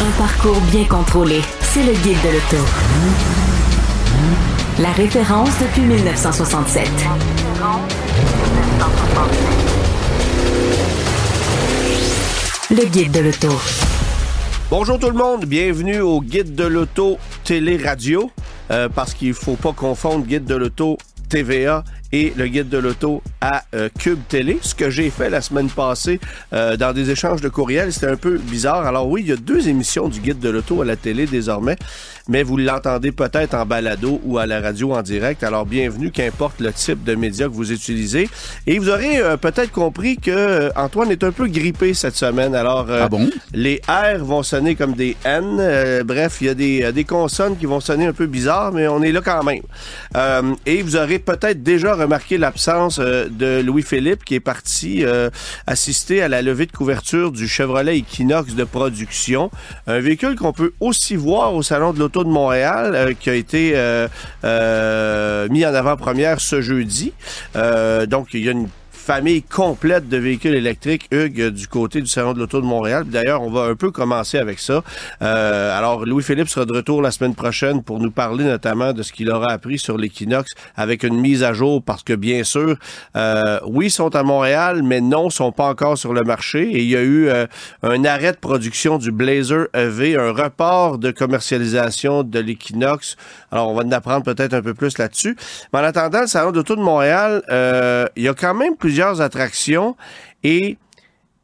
Un parcours bien contrôlé. C'est le guide de l'auto. La référence depuis 1967. Le guide de l'auto. Bonjour tout le monde, bienvenue au Guide de l'auto télé-radio, euh, parce qu'il faut pas confondre Guide de l'auto TVA et le guide de l'auto à euh, Cube Télé. Ce que j'ai fait la semaine passée euh, dans des échanges de courriels, c'était un peu bizarre. Alors oui, il y a deux émissions du guide de l'auto à la télé désormais, mais vous l'entendez peut-être en balado ou à la radio en direct. Alors bienvenue, qu'importe le type de média que vous utilisez. Et vous aurez euh, peut-être compris que Antoine est un peu grippé cette semaine. Alors ah bon? les R vont sonner comme des N. bref, il y a des, des consonnes qui vont sonner un peu bizarres, mais on est là quand même. et vous aurez peut-être déjà remarqué l'absence euh, de Louis-Philippe qui est parti euh, assister à la levée de couverture du Chevrolet Equinox de production. Un véhicule qu'on peut aussi voir au Salon de l'Auto de Montréal euh, qui a été mis en avant-première ce jeudi. donc, il y a une famille complète de véhicules électriques, Hugues, du côté du Salon de l'Auto de Montréal. D'ailleurs, on va un peu commencer avec ça. Euh, alors, Louis-Philippe sera de retour la semaine prochaine pour nous parler notamment de ce qu'il aura appris sur l'Equinox avec une mise à jour parce que, bien sûr, euh, oui, ils sont à Montréal, mais non, sont pas encore sur le marché. Et il y a eu euh, un arrêt de production du Blazer EV, un report de commercialisation de l'Equinox. Alors, on va en apprendre peut-être un peu plus là-dessus. Mais en attendant, le Salon de l'Auto de Montréal, euh, il y a quand même plusieurs attractions et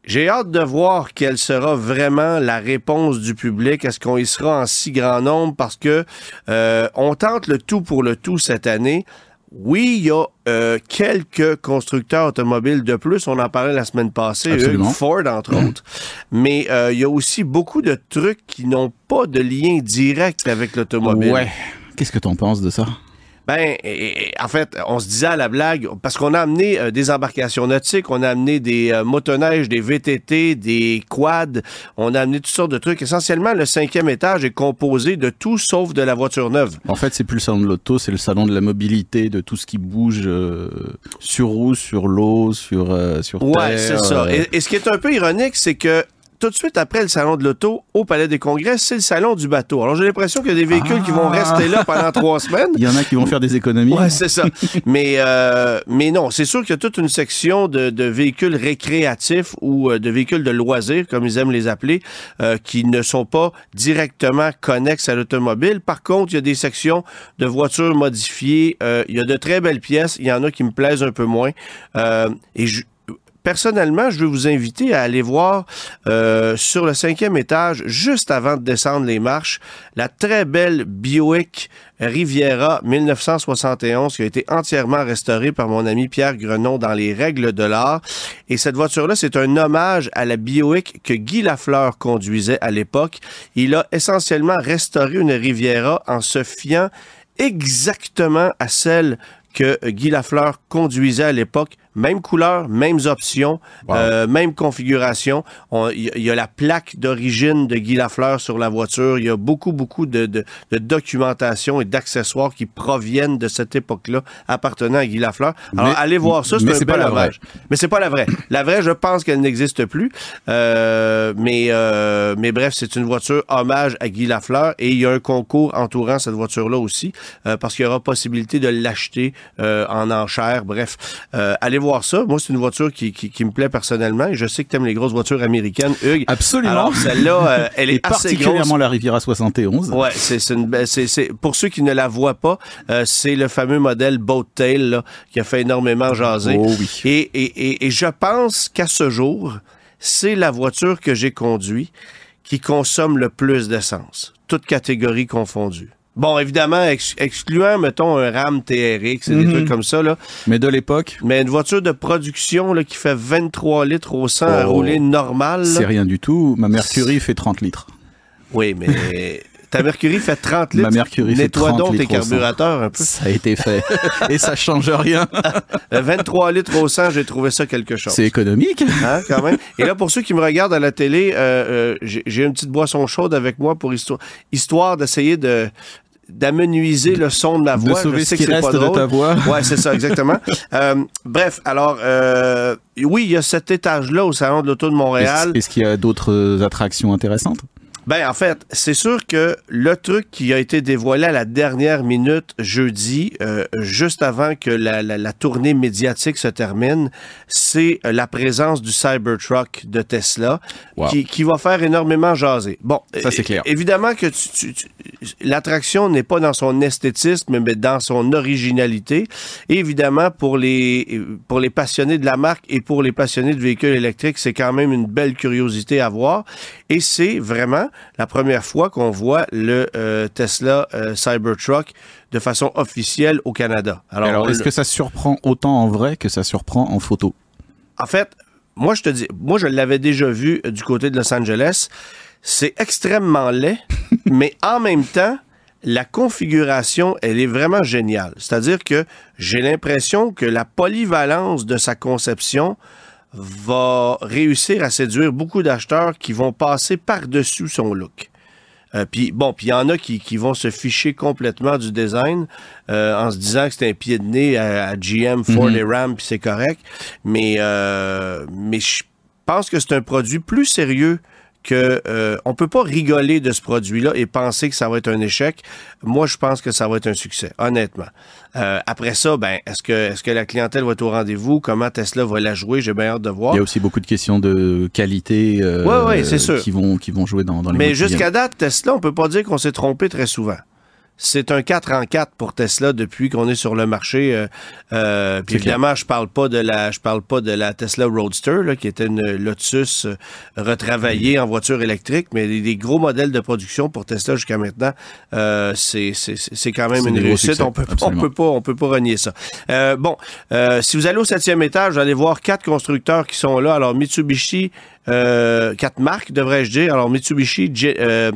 j'ai hâte de voir quelle sera vraiment la réponse du public. Est-ce qu'on y sera en si grand nombre? Parce que euh, on tente le tout pour le tout cette année. Oui, il y a euh, quelques constructeurs automobiles de plus. On en parlait la semaine passée, Ford entre autres. Mais euh, il y a aussi beaucoup de trucs qui n'ont pas de lien direct avec l'automobile. Ouais. Qu'est-ce que tu en penses de ça? Ben, en fait, on se disait à la blague, parce qu'on a amené euh, des embarcations nautiques, on a amené des euh, motoneiges, des VTT, des quads, on a amené toutes sortes de trucs. Essentiellement, le cinquième étage est composé de tout sauf de la voiture neuve. En fait, c'est plus le salon de l'auto, c'est le salon de la mobilité, de tout ce qui bouge euh, sur roue, sur l'eau, sur, sur terre. Ouais, c'est ça. et ce qui est un peu ironique, c'est que tout de suite après le salon de l'auto au Palais des Congrès, c'est le salon du bateau. Alors j'ai l'impression qu'il y a des véhicules qui vont ah. rester là pendant trois semaines. Il y en a qui vont faire des économies. Ouais, c'est ça. mais euh, mais non, c'est sûr qu'il y a toute une section de, de véhicules récréatifs ou euh, de véhicules de loisirs, comme ils aiment les appeler, euh, qui ne sont pas directement connexes à l'automobile. Par contre, il y a des sections de voitures modifiées. Euh, il y a de très belles pièces. Il y en a qui me plaisent un peu moins. et je, personnellement, je veux vous inviter à aller voir euh, sur le cinquième étage, juste avant de descendre les marches, la très belle Buick Riviera 1971 qui a été entièrement restaurée par mon ami Pierre Grenon dans les règles de l'art. Et cette voiture-là, c'est un hommage à la Buick que Guy Lafleur conduisait à l'époque. Il a essentiellement restauré une Riviera en se fiant exactement à celle que Guy Lafleur conduisait à l'époque même couleur, mêmes options, euh, même configuration. Il y, a la plaque d'origine de Guy Lafleur sur la voiture. Il y a beaucoup, beaucoup de, de, de documentation et d'accessoires qui proviennent de cette époque-là appartenant à Guy Lafleur. Alors, allez voir ça, c'est un pas la vraie. Mais c'est pas la vraie. La vraie, je pense qu'elle n'existe plus. Euh, mais, euh, mais bref, c'est une voiture hommage à Guy Lafleur et il y a un concours entourant cette voiture-là aussi euh, parce qu'il y aura possibilité de l'acheter euh, en enchère. Bref, allez voir ça. Moi, c'est une voiture qui, qui, me plaît personnellement. Et je sais que tu aimes les grosses voitures américaines, Hugues. Absolument. Alors, celle-là, euh, elle est Et assez particulièrement la Riviera 71. Ouais, c'est une, c'est, pour ceux qui ne la voient pas, euh, c'est le fameux modèle Boat Tail là, qui a fait énormément jaser. Oh oui. Et, et, et, je pense qu'à ce jour, c'est la voiture que j'ai conduite qui consomme le plus d'essence, toutes catégories confondues. Bon, évidemment, ex- excluant, mettons, un RAM TRX et des Mhm. trucs comme ça, là. Mais de l'époque, Mais une voiture de production là, qui fait 23 litres au 100 à Oh. rouler normal. c'est rien du tout. Ma Mercury fait 30 litres. Oui, mais ta Mercury fait 30 litres. Ma Mercury fait Nettoie 30 donc tes litres au 100. carburateurs un peu. Ça a été fait. Et ça change rien. Euh, 23 litres au 100, j'ai trouvé ça quelque chose. C'est économique. Hein, quand même. Et là, pour ceux qui me regardent à la télé, euh, euh, j'ai une petite boisson chaude avec moi pour histoire, histoire d'essayer de d'amenuiser le son de ma De voix. Je sauver sais ce que qui reste de ta voix. Ouais, c'est ça, exactement. Euh, bref, alors, euh, oui, il y a cet étage-là au Salon de l'Auto de Montréal. Est-ce est-ce qu'il y a d'autres attractions intéressantes? Ben, en fait, c'est sûr que le truc qui a été dévoilé à la dernière minute jeudi, euh, juste avant que la, la- la tournée médiatique se termine, c'est euh, la présence du Cybertruck de Tesla Wow. qui, qui va faire énormément jaser. Bon, Ça, c'est clair. Évidemment que l'attraction n'est pas dans son esthétisme, mais dans son originalité. Et évidemment, pour les, pour les passionnés de la marque et pour les passionnés de véhicules électriques, c'est quand même une belle curiosité à voir. Et c'est vraiment la première fois qu'on voit le euh, Tesla euh, Cybertruck de façon officielle au Canada. Alors, on est-ce que ça surprend autant en vrai que ça surprend en photo? En fait, moi, je te dis, moi, je l'avais déjà vu euh, du côté de Los Angeles. C'est extrêmement laid, mais en même temps, la configuration, elle est vraiment géniale. C'est-à-dire que j'ai l'impression que la polyvalence de sa conception va réussir à séduire beaucoup d'acheteurs qui vont passer par-dessus son look. Euh, puis bon, puis il y en a qui, qui vont se ficher complètement du design euh, en se disant que c'est un pied de nez à, à GM, Ford Mhm. et Ram, puis c'est correct. Mais euh, mais je pense que c'est un produit plus sérieux que euh, on peut pas rigoler de ce produit-là et penser que ça va être un échec. Moi, je pense que ça va être un succès, honnêtement. Euh, après ça, ben, est-ce que est-ce que la clientèle va être au rendez-vous? Comment Tesla va la jouer? J'ai bien hâte de voir. Il y a aussi beaucoup de questions de qualité euh, Ouais, ouais, c'est sûr. qui vont qui vont jouer dans, dans les Mais jusqu'à date, Tesla, on peut pas dire qu'on s'est trompé très souvent. C'est un 4 en 4 pour Tesla depuis qu'on est sur le marché. Euh, euh, puis évidemment, je parle pas de la, je parle pas de la Tesla Roadster, là, qui était une Lotus euh, retravaillée en voiture électrique, mais les gros modèles de production pour Tesla jusqu'à maintenant, euh, c'est c'est- c'est- c'est quand même une des réussite. succès, On peut, on peut pas, on peut pas renier ça. Euh, bon, euh, si vous allez au septième étage, vous allez voir quatre constructeurs qui sont là. Alors Mitsubishi, euh, quatre marques devrais-je dire. Alors Mitsubishi, euh,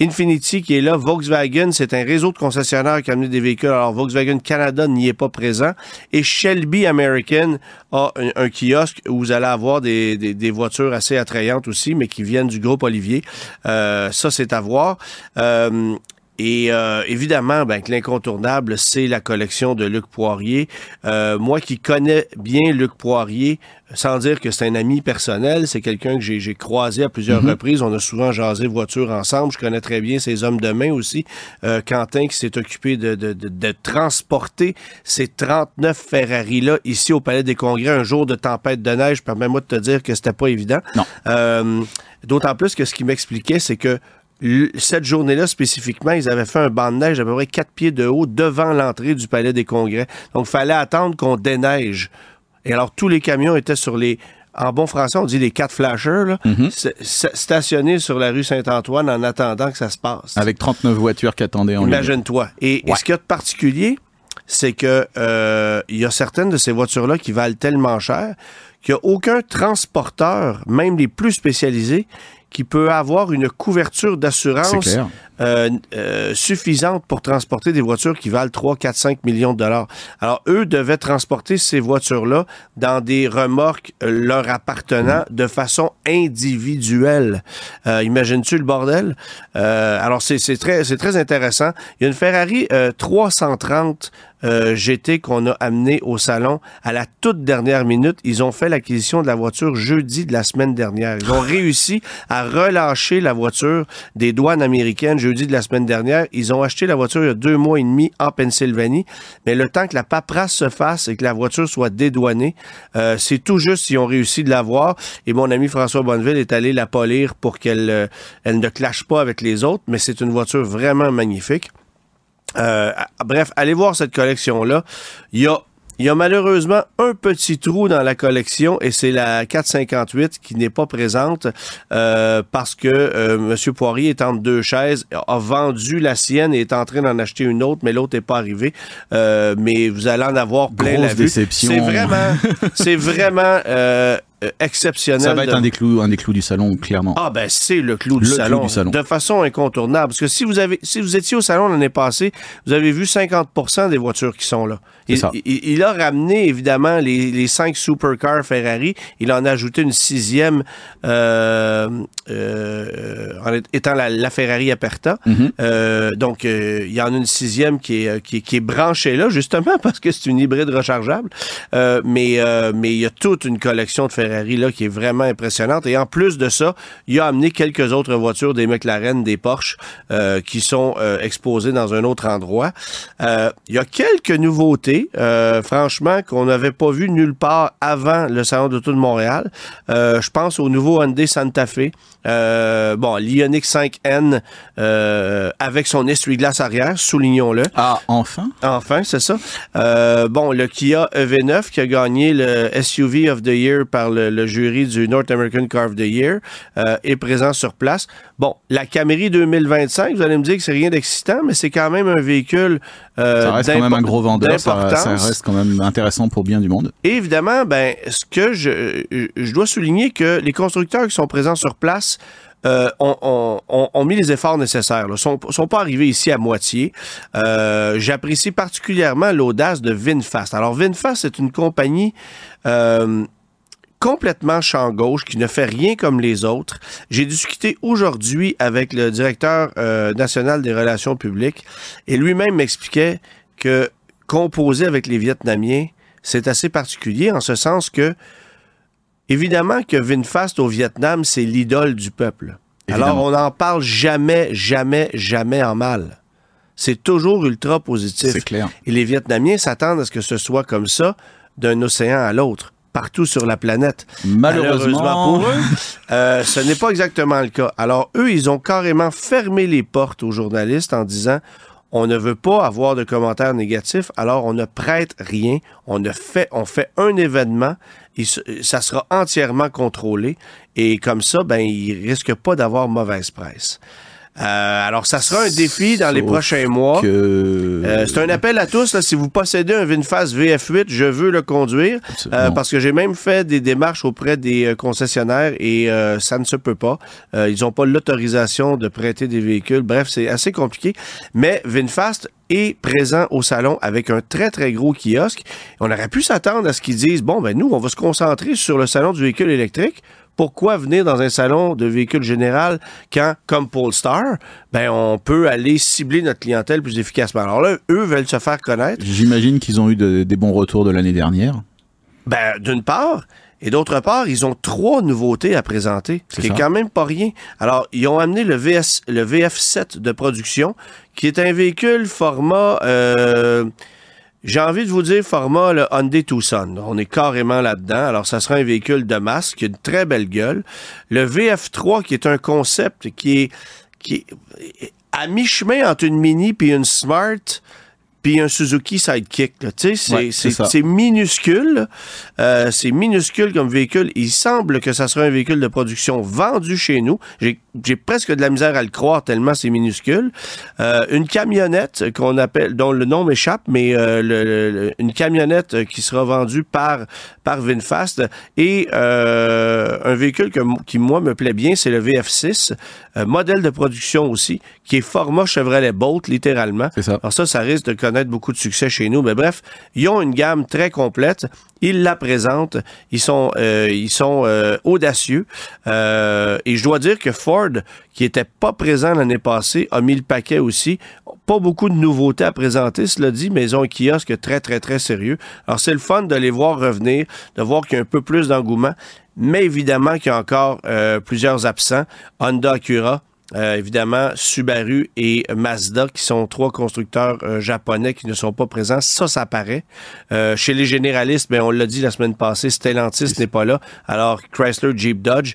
Infinity qui est là, Volkswagen, c'est un réseau de concessionnaires qui a amené des véhicules. Alors Volkswagen Canada n'y est pas présent. Et Shelby American a un, kiosque où vous allez avoir des, des- des voitures assez attrayantes aussi, mais qui viennent du groupe Olivier. Euh, ça, c'est à voir. Euh, et euh, évidemment, ben, que l'incontournable, c'est la collection de Luc Poirier. Euh, moi qui connais bien Luc Poirier, sans dire que c'est un ami personnel, c'est quelqu'un que j'ai croisé à plusieurs reprises. On a souvent jasé voiture ensemble. Je connais très bien ses hommes de main aussi. Euh, Quentin qui s'est occupé de, de, de, de transporter ces 39 Ferrari-là ici au Palais des Congrès un jour de tempête de neige. Permets-moi de te dire que c'était pas évident. Non. Euh, D'autant plus que ce qu'il m'expliquait, c'est que cette journée-là spécifiquement, ils avaient fait un banc de neige d'à peu près 4 pieds de haut devant l'entrée du Palais des Congrès. Donc, il fallait attendre qu'on déneige. Et alors, tous les camions étaient sur les... En bon français, on dit les quatre flashers, là, s- stationnés sur la rue Saint-Antoine en attendant que ça se passe. Avec 39 voitures qui attendaient en ligne. Imagine-toi. Et, ce qu'il y a de particulier, c'est que euh, y a certaines de ces voitures-là qui valent tellement cher qu'il n'y a aucun transporteur, même les plus spécialisés, qui peut avoir une couverture d'assurance. Euh, euh, suffisante pour transporter des voitures qui valent 3, 4, 5 millions de dollars. Alors, eux devaient transporter ces voitures-là dans des remorques euh, leur appartenant de façon individuelle. Euh, Imagines-tu le bordel? Euh, alors, c'est très, très intéressant. Il y a une Ferrari euh, 330 euh, GT qu'on a amené au salon à la toute dernière minute. Ils ont fait l'acquisition de la voiture jeudi de la semaine dernière. Ils ont réussi à relâcher la voiture des douanes américaines jeudi de la semaine dernière. Ils ont acheté la voiture il y a deux mois et demi en Pennsylvanie. Mais le temps que la paperasse se fasse et que la voiture soit dédouanée, euh, c'est tout juste s'ils ont réussi de l'avoir. Et mon ami François Bonneville est allé la polir pour qu'elle euh, ne clash pas avec les autres. Mais c'est une voiture vraiment magnifique. Euh, bref, allez voir cette collection-là. Il y a Il y a malheureusement un petit trou dans la collection et c'est la 458 qui n'est pas présente euh, parce que euh, M. Poirier est entre deux chaises, a vendu la sienne et est en train d'en acheter une autre, mais l'autre n'est pas arrivée. Euh, mais vous allez en avoir plein Grosse la vue. C'est vraiment, c'est vraiment euh, exceptionnel. Ça va être de- un des clous, un des clous du salon, clairement. ah ben c'est le clou, du Le clou salon, du salon. de façon incontournable. Parce que si vous avez, si vous étiez au salon l'année passée, vous avez vu 50% des voitures qui sont là. Il, ça. il- il a ramené évidemment les, les cinq supercars Ferrari. Il en a ajouté une sixième, euh, euh, en étant la, la Ferrari Aperta. Mhm. Euh, donc euh, il y en a une sixième qui est, qui, est- qui est branchée là justement parce que c'est une hybride rechargeable. Euh, mais euh, mais il y a toute une collection de Ferrari qui est vraiment impressionnante. Et en plus de ça, il a amené quelques autres voitures, des McLaren, des Porsche, euh, qui sont euh, exposées dans un autre endroit. Euh, il y a quelques nouveautés, franchement, qu'on n'avait pas vu nulle part avant le Salon d'auto de Montréal. Je pense au nouveau Hyundai Santa Fe. Euh, bon, l'Ioniq 5N euh, avec son essuie-glace arrière, soulignons-le. Ah, enfin? Enfin, c'est ça. Euh, bon, le Kia EV9 qui a gagné le SUV of the Year par le, le jury du North American Car of the Year est présent sur place. Bon, la Camry 2025, vous allez me dire que c'est rien d'excitant, mais c'est quand même un véhicule Ça reste quand même un gros vendeur, ça, ça reste quand même intéressant pour bien du monde. Et évidemment, ben, ce que je, je dois souligner que les constructeurs qui sont présents sur place euh, ont, ont- ont mis les efforts nécessaires. Ils sont, sont pas arrivés ici à moitié. Euh, J'apprécie particulièrement l'audace de VinFast. Alors, VinFast, c'est une compagnie euh, complètement champ gauche, qui ne fait rien comme les autres. J'ai discuté aujourd'hui avec le directeur euh, national des relations publiques et lui-même m'expliquait que composer avec les Vietnamiens, c'est assez particulier en ce sens que, évidemment que VinFast au Vietnam, c'est l'idole du peuple. Alors, on n'en parle jamais, jamais, jamais en mal. C'est toujours ultra positif. C'est clair. Et les Vietnamiens s'attendent à ce que ce soit comme ça d'un océan à l'autre, partout sur la planète. Malheureusement, pour eux, euh, ce n'est pas exactement le cas. Alors, eux, ils ont carrément fermé les portes aux journalistes en disant on ne veut pas avoir de commentaires négatifs, alors on ne prête rien. On ne fait, on fait un événement, et ça sera entièrement contrôlé. Et comme ça, ben, ils risquent pas d'avoir mauvaise presse. Euh, alors, ça sera un défi dans les prochains mois. que... Euh, c'est un appel à tous. là, si vous possédez un VinFast VF8, je veux le conduire. Euh, parce que j'ai même fait des démarches auprès des concessionnaires et euh, ça ne se peut pas. Euh, ils n'ont pas l'autorisation de prêter des véhicules. Bref, c'est assez compliqué. Mais VinFast est présent au salon avec un très, très gros kiosque. On aurait pu s'attendre à ce qu'ils disent, bon, ben nous, on va se concentrer sur le salon du véhicule électrique. Pourquoi venir dans un salon de véhicule général quand, comme Polestar, ben on peut aller cibler notre clientèle plus efficacement? Alors là, eux veulent se faire connaître. J'imagine qu'ils ont eu de- des bons retours de l'année dernière. Ben, d'une part, et d'autre part, ils ont trois nouveautés à présenter, ce qui est quand même pas rien. Alors, ils ont amené le, VS, le VF7 de production, qui est un véhicule format, euh, j'ai envie de vous dire format le Hyundai Tucson. On est carrément là-dedans. Alors, ça sera un véhicule de masse qui a une très belle gueule. Le VF3, qui est un concept qui est, qui est à mi-chemin entre une Mini puis une Smart puis un Suzuki Sidekick. Tu sais, c'est- minuscule. Euh, c'est minuscule comme véhicule. Il semble que ça sera un véhicule de production vendu chez nous. J'ai presque de la misère à le croire tellement c'est minuscule. Euh, une camionnette qu'on appelle, dont le nom m'échappe, mais euh, le- le- le- une camionnette qui sera vendue par par Vinfast et un véhicule que, qui moi me plaît bien, c'est le VF6, euh, modèle de production aussi, qui est format Chevrolet Bolt littéralement. Ça. Alors ça, ça risque de connaître beaucoup de succès chez nous. Mais bref, ils ont une gamme très complète. Ils la présentent. Ils sont, euh, euh, audacieux. Euh, et je dois dire que Ford, qui était pas présent l'année passée, a mis le paquet aussi. Pas beaucoup de nouveautés à présenter, cela dit, mais ils ont un kiosque très, très, très sérieux. Alors c'est le fun de les voir revenir, de voir qu'il y a un peu plus d'engouement. Mais évidemment qu'il y a encore plusieurs absents. Honda Acura, Euh, évidemment, Subaru et Mazda, qui sont trois constructeurs euh, japonais qui ne sont pas présents. Ça, ça paraît. Euh, chez les généralistes, ben, on l'a dit la semaine passée, Stellantis n'est pas là. Alors, Chrysler, Jeep, Dodge,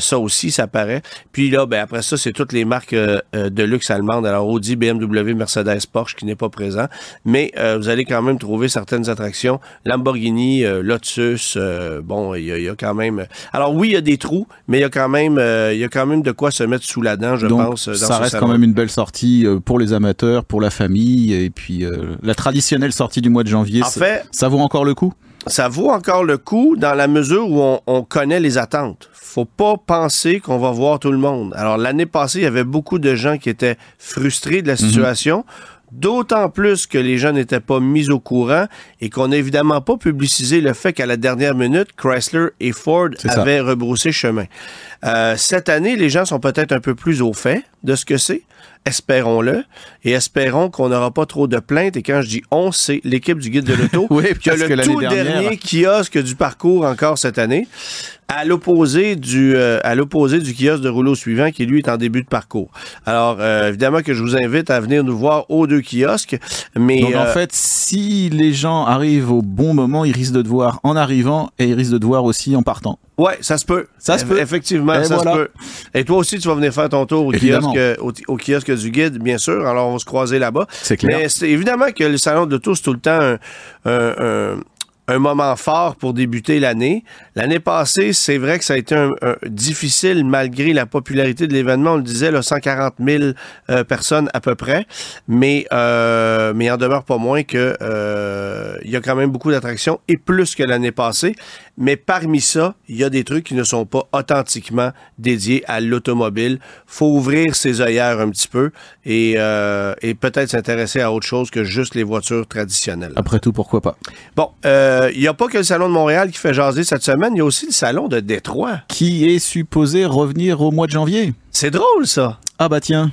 ça aussi, ça paraît. Puis là, ben, après ça, c'est toutes les marques de luxe allemandes. Alors, Audi, BMW, Mercedes, Porsche qui n'est pas présent. Mais vous allez quand même trouver certaines attractions. Lamborghini, Lotus, bon, il y, a quand même... Alors oui, il y a des trous, mais il y a quand même, il y a quand même de quoi se mettre sous la dent je Donc, pense. ça reste quand même une belle sortie euh, pour les amateurs, pour la famille, et puis euh, la traditionnelle sortie du mois de janvier. En fait, ça vaut encore le coup? ça vaut encore le coup dans la mesure où on, connaît les attentes. Faut pas penser qu'on va voir tout le monde. Alors l'année passée, il y avait beaucoup de gens qui étaient frustrés de la mhm. situation. D'autant plus que les gens n'étaient pas mis au courant et qu'on n'a évidemment pas publicisé le fait qu'à la dernière minute, Chrysler et Ford avaient rebroussé chemin. Euh, cette année, les gens sont peut-être un peu plus au fait de ce que c'est. Espérons-le. Et espérons qu'on n'aura pas trop de plaintes. Et quand je dis on, c'est l'équipe du guide de l'auto oui, qui a le tout dernier kiosque du parcours encore cette année à l'opposé du euh, à l'opposé du kiosque de rouleau suivant qui lui est en début de parcours. Alors euh, évidemment que je vous invite à venir nous voir aux deux kiosques, mais donc en fait si les gens arrivent au bon moment, ils risquent de te voir en arrivant et ils risquent de te voir aussi en partant. Ouais, ça se peut. Ça se peut. Effectivement, ça se peut. Et toi aussi, tu vas venir faire ton tour au kiosque, au, kiosque du guide, bien sûr. Alors, on va se croiser là-bas. C'est clair. Mais c'est évidemment que le salon de tous tout le temps un un moment fort pour débuter l'année. L'année passée, c'est vrai que ça a été un, difficile malgré la popularité de l'événement. On le disait, là, 140 000 euh, personnes à peu près, mais euh, mais il en demeure pas moins que euh, il y a quand même beaucoup d'attractions et plus que l'année passée. Mais parmi ça, il y a des trucs qui ne sont pas authentiquement dédiés à l'automobile. Faut ouvrir ses œillères un petit peu et, euh, et peut-être s'intéresser à autre chose que juste les voitures traditionnelles. Après tout, pourquoi pas? Bon, euh, il n'y a pas que le Salon de Montréal qui fait jaser cette semaine, il y a aussi le Salon de Détroit. Qui est supposé revenir au mois de janvier. C'est drôle, ça. Ah bah tiens.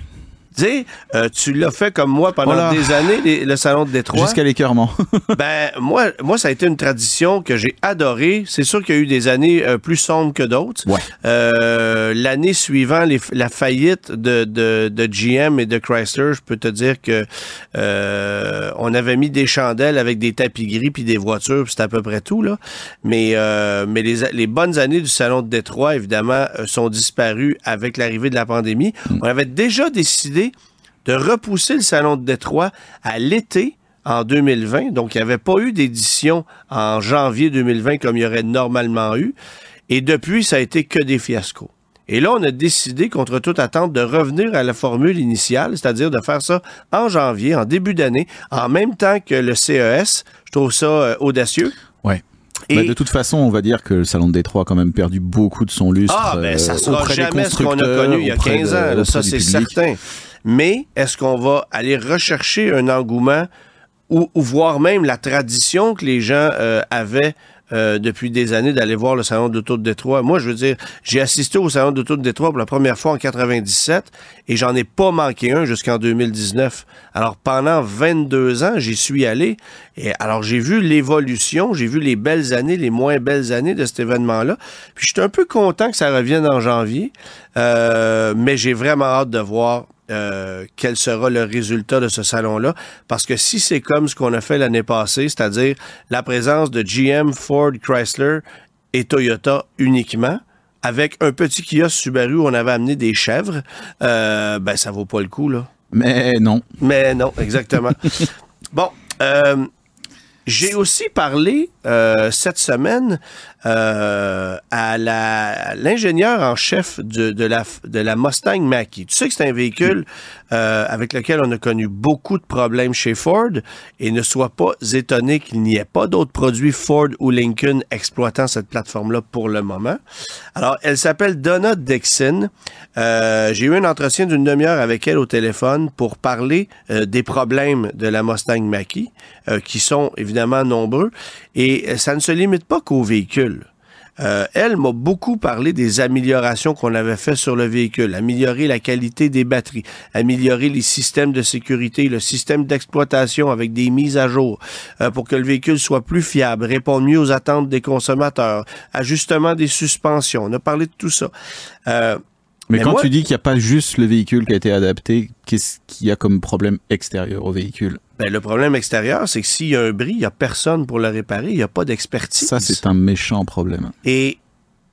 Tu sais, euh, tu l'as fait comme moi pendant des années, le salon de Détroit. Jusqu'à l'écœurement. ben, moi, moi, ça a été une tradition que j'ai adorée. C'est sûr qu'il y a eu des années euh, plus sombres que d'autres. Ouais. Euh, l'année suivant la faillite de, de, de, GM et de Chrysler, je peux te dire que on avait mis des chandelles avec des tapis gris puis des voitures, c'était à peu près tout, là. Mais, mais les, les bonnes années du salon de Détroit, évidemment, sont disparues avec l'arrivée de la pandémie. Mm. On avait déjà décidé de repousser le Salon de Détroit à l'été en 2020. Donc, il n'y avait pas eu d'édition en janvier 2020 comme il y aurait normalement eu. Et depuis, ça a été que des fiascos. Et là, on a décidé, contre toute attente, de revenir à la formule initiale, c'est-à-dire de faire ça en janvier, en début d'année, en même temps que le CES. Je trouve ça euh, audacieux. Et de toute façon, on va dire que le Salon de Détroit a quand même perdu beaucoup de son lustre. Ah, ben ça euh, sera jamais ce qu'on a connu il y a 15 ans. ça, c'est certain mais est-ce qu'on va aller rechercher un engouement ou, voir même la tradition que les gens euh, avaient euh, depuis des années d'aller voir le salon d'auto de Détroit? Moi, je veux dire, j'ai assisté au salon d'auto de Détroit pour la première fois en 97 et j'en ai pas manqué un jusqu'en 2019. Alors pendant 22 ans, j'y suis allé et alors j'ai vu l'évolution, j'ai vu les belles années, les moins belles années de cet événement-là. Puis je suis un peu content que ça revienne en janvier, euh, mais j'ai vraiment hâte de voir euh, quel sera le résultat de ce salon-là. Parce que si c'est comme ce qu'on a fait l'année passée, c'est-à-dire la présence de GM, Ford, Chrysler et Toyota uniquement, avec un petit kiosque Subaru où on avait amené des chèvres, euh, ben ça vaut pas le coup, là. Mais non. Mais non, exactement. bon, euh, j'ai aussi parlé euh, cette semaine euh, à l'ingénieur en chef de, de, la, de la Mustang Mach-E. Tu sais que c'est un véhicule euh, avec lequel on a connu beaucoup de problèmes chez Ford et ne sois pas étonné qu'il n'y ait pas d'autres produits Ford ou Lincoln exploitant cette plateforme-là pour le moment. Alors, elle s'appelle Donna Dixon. Euh, j'ai eu un entretien d'une demi-heure avec elle au téléphone pour parler euh, des problèmes de la Mustang Mach-E, qui sont évidemment nombreux. Et ça ne se limite pas qu'au véhicule. Euh, elle m'a beaucoup parlé des améliorations qu'on avait fait sur le véhicule, améliorer la qualité des batteries, améliorer les systèmes de sécurité, le système d'exploitation avec des mises à jour euh, pour que le véhicule soit plus fiable, réponde mieux aux attentes des consommateurs, ajustement des suspensions. On a parlé de tout ça. Euh, Mais, Mais quand moi- tu dis qu'il n'y a pas juste le véhicule qui a été adapté, qu'est-ce qu'il y a comme problème extérieur au véhicule? Ben, le problème extérieur, c'est que s'il y a un bris, il n'y a personne pour le réparer, il n'y a pas d'expertise. Ça, c'est un méchant problème. Et,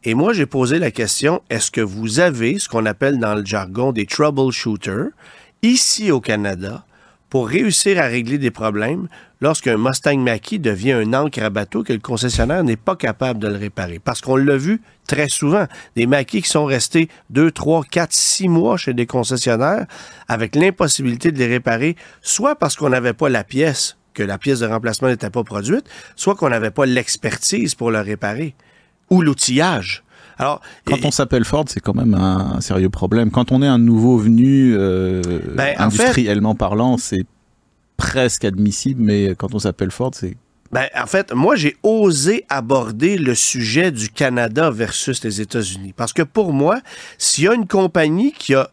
et moi, j'ai posé la question, est-ce que vous avez ce qu'on appelle dans le jargon des troubleshooters ici au Canada pour réussir à régler des problèmes lorsqu'un Mustang Mach-E devient un ancre à bateau que le concessionnaire n'est pas capable de le réparer? Parce qu'on l'a vu très souvent, des Mach-E qui sont restés 2, 3, 4, 6 mois chez des concessionnaires avec l'impossibilité de les réparer, soit parce qu'on n'avait pas la pièce, que la pièce de remplacement n'était pas produite, soit qu'on n'avait pas l'expertise pour le réparer ou l'outillage. Alors, Quand et- on s'appelle Ford, c'est quand même un, un sérieux problème. Quand on est un nouveau venu, euh, Ben, en industriellement parlant, c'est presque admissible, mais quand on s'appelle Ford, c'est ben, en fait, moi, j'ai osé aborder le sujet du Canada versus les États-Unis. Parce que pour moi, s'il y a une compagnie qui a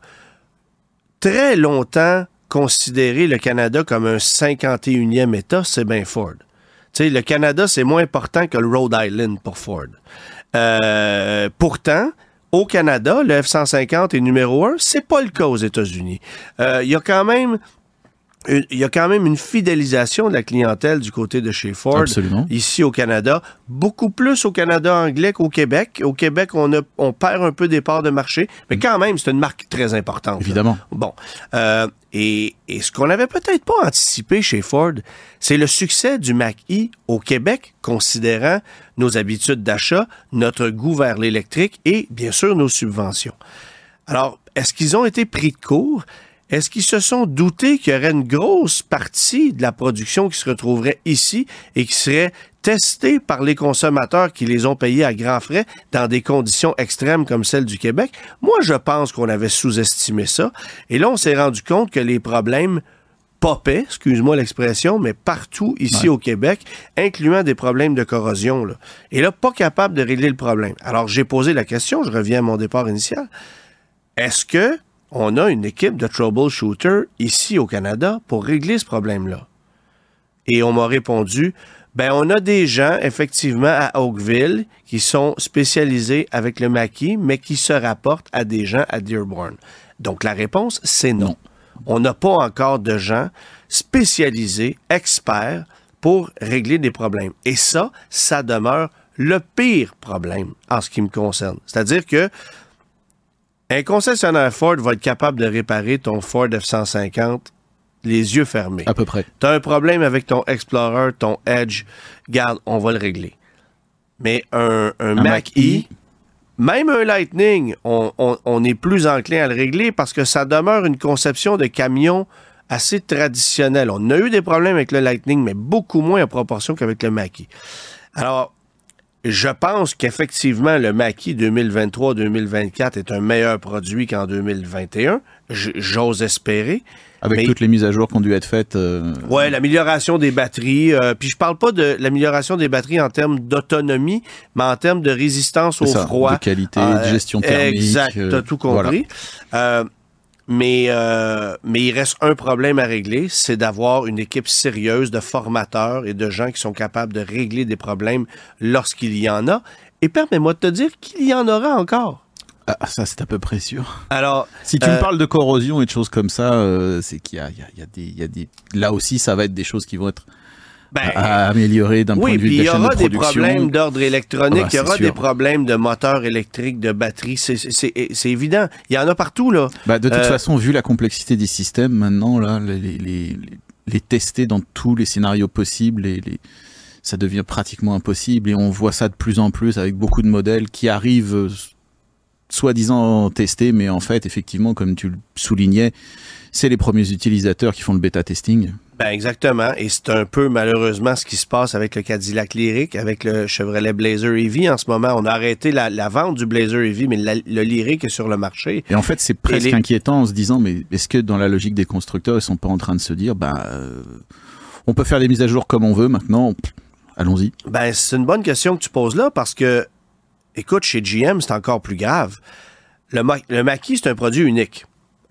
très longtemps considéré le Canada comme un 51e État, c'est bien Ford. Tu sais, le Canada, c'est moins important que le Rhode Island pour Ford. Euh, pourtant, au Canada, le F-150 est numéro un. C'est pas le cas aux États-Unis. Euh, Il y a quand même il y a quand même une fidélisation de la clientèle du côté de chez Ford absolument. ici au Canada, beaucoup plus au Canada anglais qu'au Québec. Au Québec, on, a, on perd un peu des parts de marché, mais quand même, c'est une marque très importante. là. Évidemment. Bon. Euh, et, et ce qu'on n'avait peut-être pas anticipé chez Ford, c'est le succès du Mach-E au Québec, considérant nos habitudes d'achat, notre goût vers l'électrique et, bien sûr, nos subventions. Alors, est-ce qu'ils ont été pris de court? Est-ce qu'ils se sont doutés qu'il y aurait une grosse partie de la production qui se retrouverait ici et qui serait testée par les consommateurs qui les ont payés à grands frais dans des conditions extrêmes comme celles du Québec? Moi, je pense qu'on avait sous-estimé ça. Et là, on s'est rendu compte que les problèmes popaient, excuse-moi l'expression, mais partout ici Ouais. au Québec, incluant des problèmes de corrosion. là. Et là, pas capable de régler le problème. Alors, j'ai posé la question, je reviens à mon départ initial. Est-ce que on a une équipe de troubleshooter ici au Canada pour régler ce problème-là? Et on m'a répondu, ben on a des gens effectivement à Oakville qui sont spécialisés avec le maquis, mais qui se rapportent à des gens à Dearborn. Donc la réponse, c'est non. Non. On n'a pas encore de gens spécialisés, experts, pour régler des problèmes. Et ça, ça demeure le pire problème en ce qui me concerne. C'est-à-dire que un concessionnaire Ford va être capable de réparer ton Ford F-150 les yeux fermés. À peu près. Tu as un problème avec ton Explorer, ton Edge, garde, on va le régler. Mais un, un, Mac E, même un Lightning, on, on- on est plus enclin à le régler parce que ça demeure une conception de camion assez traditionnelle. On a eu des problèmes avec le Lightning, mais beaucoup moins en proportion qu'avec le Mac E. Alors, je pense qu'effectivement, le Mach-E 2023-2024 est un meilleur produit qu'en 2021. J- J'ose espérer. Avec Mais- toutes les mises à jour qui ont dû être faites. euh, Ouais, l'amélioration des batteries. euh, puis je parle pas de l'amélioration des batteries en termes d'autonomie, mais en termes de résistance au ça, froid. De qualité, Euh, de gestion thermique. Exact, euh, t'as tout voilà. compris. Euh, mais, euh, mais il reste un problème à régler, c'est d'avoir une équipe sérieuse de formateurs et de gens qui sont capables de régler des problèmes lorsqu'il y en a. Et permets-moi de te dire qu'il y en aura encore. Ah, ça, c'est à peu près sûr. Alors, Si tu Euh, me parles de corrosion et de choses comme ça, euh, c'est qu'il y a, il y a- il y a des, il y a des. Là aussi, ça va être des choses qui vont être ben, à améliorer d'un point Oui, de vue de il la y aura de des problèmes d'ordre électronique, Ah il y aura des problèmes de moteur électrique, de batterie, c'est- évident. Il y en a partout, là. Bah, de toute Euh, façon, vu la complexité des systèmes, maintenant, là, les, les, les- les tester dans tous les scénarios possibles, et les, ça devient pratiquement impossible. Et on voit ça de plus en plus avec beaucoup de modèles qui arrivent euh, soi-disant testés, mais en fait, effectivement, comme tu le soulignais, c'est les premiers utilisateurs qui font le bêta testing. Ben exactement, et c'est un peu malheureusement ce qui se passe avec le Cadillac Lyric, avec le Chevrolet Blazer EV en ce moment. On a arrêté la, la vente du Blazer EV, mais la- le Lyric est sur le marché. Et en fait, c'est presque les- inquiétant en se disant, mais est-ce que dans la logique des constructeurs, ils sont pas en train de se dire, euh, on peut faire des mises à jour comme on veut maintenant, allons-y. Ben c'est une bonne question que tu poses là parce que, écoute, chez GM c'est encore plus grave. Le, le Mach-E, c'est un produit unique.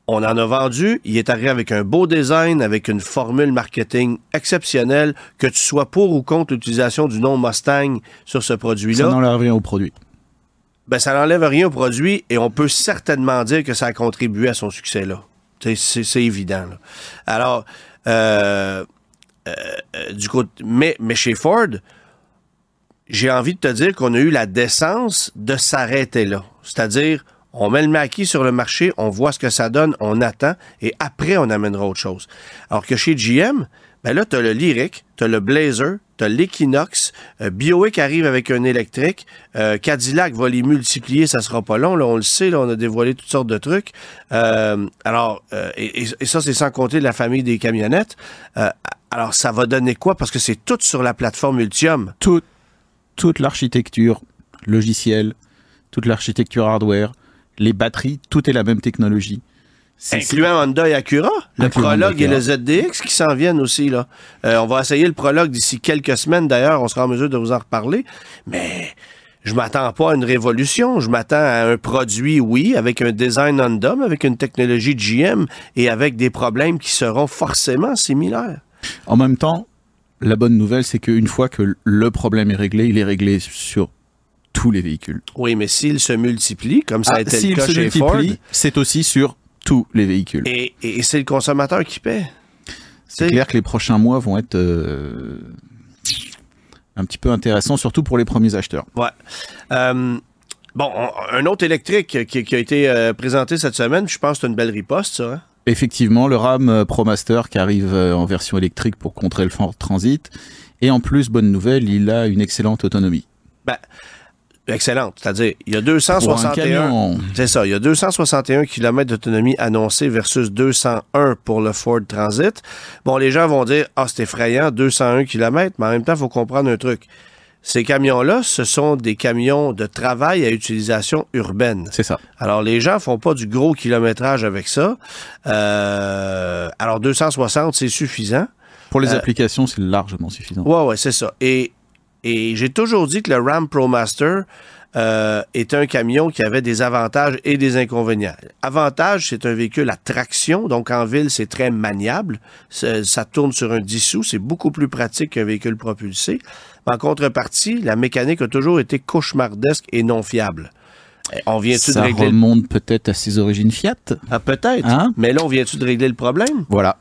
On en a vendu, il est arrivé avec un beau design, avec une formule marketing exceptionnelle, que tu sois pour ou contre l'utilisation du nom Mustang sur ce Ça produit-là. n'en revient au produit. ben, ça n'enlève rien au produit et on peut certainement dire que ça a contribué à son succès là. C'est, évident. là. Alors, euh, euh, euh, du côté, mais, mais chez Ford, j'ai envie de te dire qu'on a eu la décence de s'arrêter là. C'est-à-dire, on met le maquis sur le marché, on voit ce que ça donne, on attend, et après, on amènera autre chose. Alors que chez GM, ben là, tu le Lyric, tu le Blazer, tu as l'Equinox, euh, Biowick arrive avec un électrique, euh, Cadillac va les multiplier, ça sera pas long, là, on le sait, là, on a dévoilé toutes sortes de trucs. Euh, alors, euh, et, ça, c'est sans compter la famille des camionnettes. Alors, ça va donner quoi? Parce que c'est tout sur la plateforme Ultium. Tout- toute l'architecture logicielle, toute l'architecture hardware, les batteries, tout est la même technologie. Incluant Honda et Acura, le Incluant Prologue et le ZDX qui s'en viennent aussi. Là. Euh, on va essayer le Prologue d'ici quelques semaines d'ailleurs, on sera en mesure de vous en reparler. Mais je m'attends pas à une révolution. Je m'attends à un produit, oui, avec un design Honda, mais avec une technologie GM et avec des problèmes qui seront forcément similaires. En même temps, la bonne nouvelle, c'est qu'une fois que le problème est réglé, il est réglé sur tous les véhicules. Oui, mais s'ils se multiplient, comme ça a Ah, été le cas se chez Ford, c'est aussi sur tous les véhicules. et, et c'est le consommateur qui paie. C'est clair que les prochains mois vont être euh, un petit peu intéressants, surtout pour les premiers acheteurs. Ouais. Euh, bon, on- un autre électrique qui, qui a été euh, présenté cette semaine, je pense que c'est une belle riposte, ça. hein? Effectivement, le RAM ProMaster qui arrive en version électrique pour contrer le Ford Transit. Et en plus, bonne nouvelle, il a une excellente autonomie. Excellente. C'est-à-dire, il y a Pour un 261. camion, C'est ça. Il y a 261 km d'autonomie annoncée versus 201 pour le Ford Transit. Bon, les gens vont dire, ah, c'est effrayant, 201 km, mais en même temps, il faut comprendre un truc. Ces camions-là, ce sont des camions de travail à utilisation urbaine. c'est ça. Alors, les gens font pas du gros kilométrage avec ça. Euh, alors, 260, c'est suffisant. Pour les Euh, applications, c'est largement suffisant. Ouais, ouais, c'est ça. Et, et j'ai toujours dit que le Ram ProMaster euh, est un camion qui avait des avantages et des inconvénients. Avantage, c'est un véhicule à traction, donc en ville, c'est très maniable. Ça, ça tourne sur un 10 sous, c'est beaucoup plus pratique qu'un véhicule propulsé. En contrepartie, la mécanique a toujours été cauchemardesque et non fiable. Eh, On vient-tu de Ça régler le... remonte peut-être à ses origines Fiat. Ah, peut-être. Hein? Mais là, on vient-tu de régler le problème? Voilà.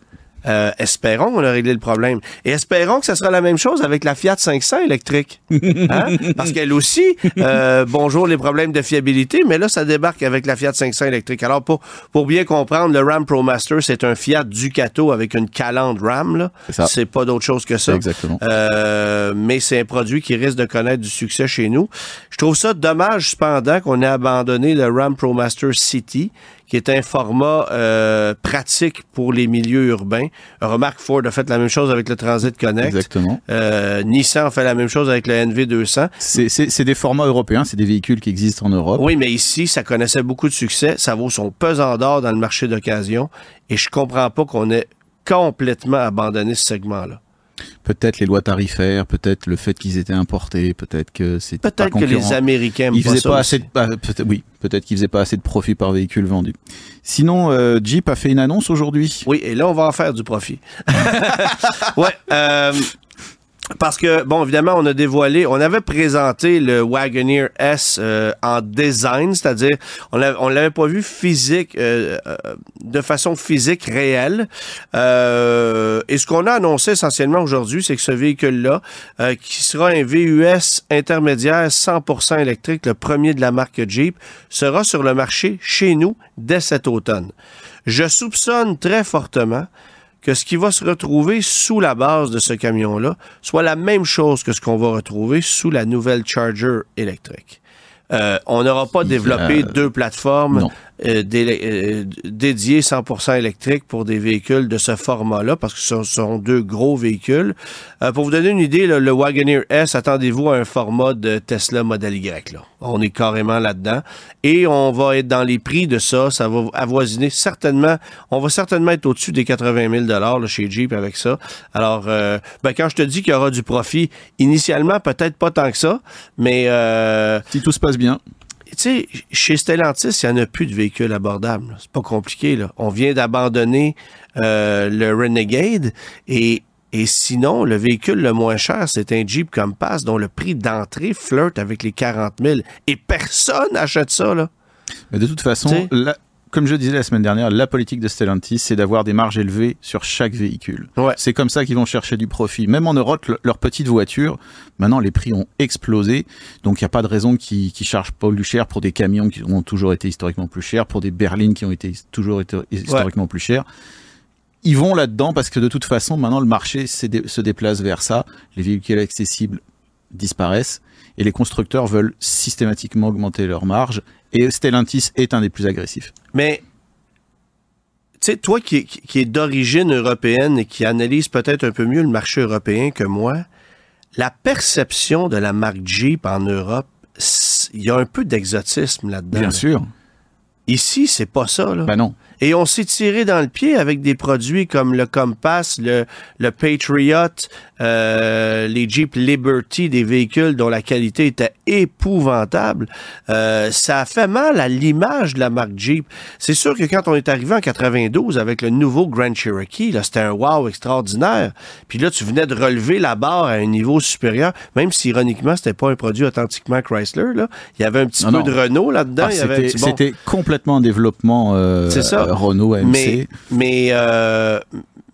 Euh, espérons qu'on a réglé le problème. Et espérons que ça sera la même chose avec la Fiat 500 électrique. Hein? Parce qu'elle aussi, euh, bonjour les problèmes de fiabilité, mais là, ça débarque avec la Fiat 500 électrique. Alors, pour, pour bien comprendre, le Ram ProMaster, c'est un Fiat Ducato avec une calandre Ram. là. C'est pas d'autre chose que ça. Exactement. Euh, mais c'est un produit qui risque de connaître du succès chez nous. Je trouve ça dommage, cependant, qu'on ait abandonné le Ram ProMaster City, qui est un format euh, pratique pour les milieux urbains. Remarque, Ford a fait la même chose avec le Transit Connect. Exactement. Euh, Nissan a fait la même chose avec le NV200. C'est- C'est c'est des formats européens, c'est des véhicules qui existent en Europe. Oui, mais ici, ça connaissait beaucoup de succès. Ça vaut son pesant d'or dans le marché d'occasion. Et je comprends pas qu'on ait complètement abandonné ce segment-là. Peut-être les lois tarifaires, peut-être le fait qu'ils étaient importés, peut-être que c'était pas Peut-être que les. Américains Ils faisaient pas assez de, ah, peut-être- oui, peut-être qu'ils faisaient pas assez de profit par véhicule vendu. Sinon, euh, Jeep a fait une annonce aujourd'hui. Oui, et là, on va en faire du profit. ouais. euh, parce que, bon, évidemment, on a dévoilé, on avait présenté le Wagoneer S euh, en design, c'est-à-dire, on on l'avait pas vu physique, euh, euh, de façon physique réelle. Euh, et ce qu'on a annoncé essentiellement aujourd'hui, c'est que ce véhicule-là, euh, qui sera un VUS intermédiaire 100% électrique, le premier de la marque Jeep, sera sur le marché chez nous dès cet automne. Je soupçonne très fortement que ce qui va se retrouver sous la base de ce camion-là soit la même chose que ce qu'on va retrouver sous la nouvelle Charger électrique. Euh, on n'aura pas développé Euh, deux plateformes non. Euh, euh, dédiées 100% électriques pour des véhicules de ce format-là, parce que ce sont deux gros véhicules. Euh, pour vous donner une idée, le Wagoneer S, attendez-vous à un format de Tesla Model Y. Là. On est carrément là-dedans. Et on va être dans les prix de ça. Ça va avoisiner certainement, on va certainement être au-dessus des 80 000 là, chez Jeep avec ça. Alors, ben, quand je te dis qu'il y aura du profit, initialement, peut-être pas tant que ça, mais... Si tout se passe bien. Tu sais, chez Stellantis, il n'y en a plus de véhicules abordables. C'est pas compliqué. Là. On vient d'abandonner euh, le Renegade et, Et sinon, le véhicule le moins cher, c'est un Jeep Compass dont le prix d'entrée flirte avec les 40 000. Et personne n'achète ça, là. Mais de toute façon, la, comme je disais la semaine dernière, la politique de Stellantis, c'est d'avoir des marges élevées sur chaque véhicule. C'est comme ça qu'ils vont chercher du profit. Même en Europe, leur petite voiture, maintenant les prix ont explosé, donc il n'y a pas de raison qu'ils ne chargent pas plus cher pour des camions qui ont toujours été historiquement plus chers, pour des berlines qui ont été toujours été historiquement plus chers ils vont là-dedans parce que de toute façon, maintenant, le marché se déplace vers ça. Les véhicules accessibles disparaissent et les constructeurs veulent systématiquement augmenter leurs marges et Stellantis est un des plus agressifs. Mais tu sais, toi qui, qui est d'origine européenne et qui analyse peut-être un peu mieux le marché européen que moi, la perception de la marque Jeep en Europe, il y a un peu d'exotisme là-dedans. Bien sûr. Ici, c'est pas ça. Là. Ben non. Et on s'est tiré dans le pied avec des produits comme le Compass, le, le Patriot, euh, les Jeep Liberty, des véhicules dont la qualité était épouvantable. Euh, ça a fait mal à l'image de la marque Jeep. C'est sûr que quand on est arrivé en 92 avec le nouveau Grand Cherokee, là, c'était un wow extraordinaire. Puis là, tu venais de relever la barre à un niveau supérieur, même si ironiquement, c'était pas un produit authentiquement Chrysler. Là. Il y avait un petit peu de Renault là-dedans. Ah, c'était complètement en développement. Euh, c'est ça. Euh, Renault AMC. Mais, mais, euh,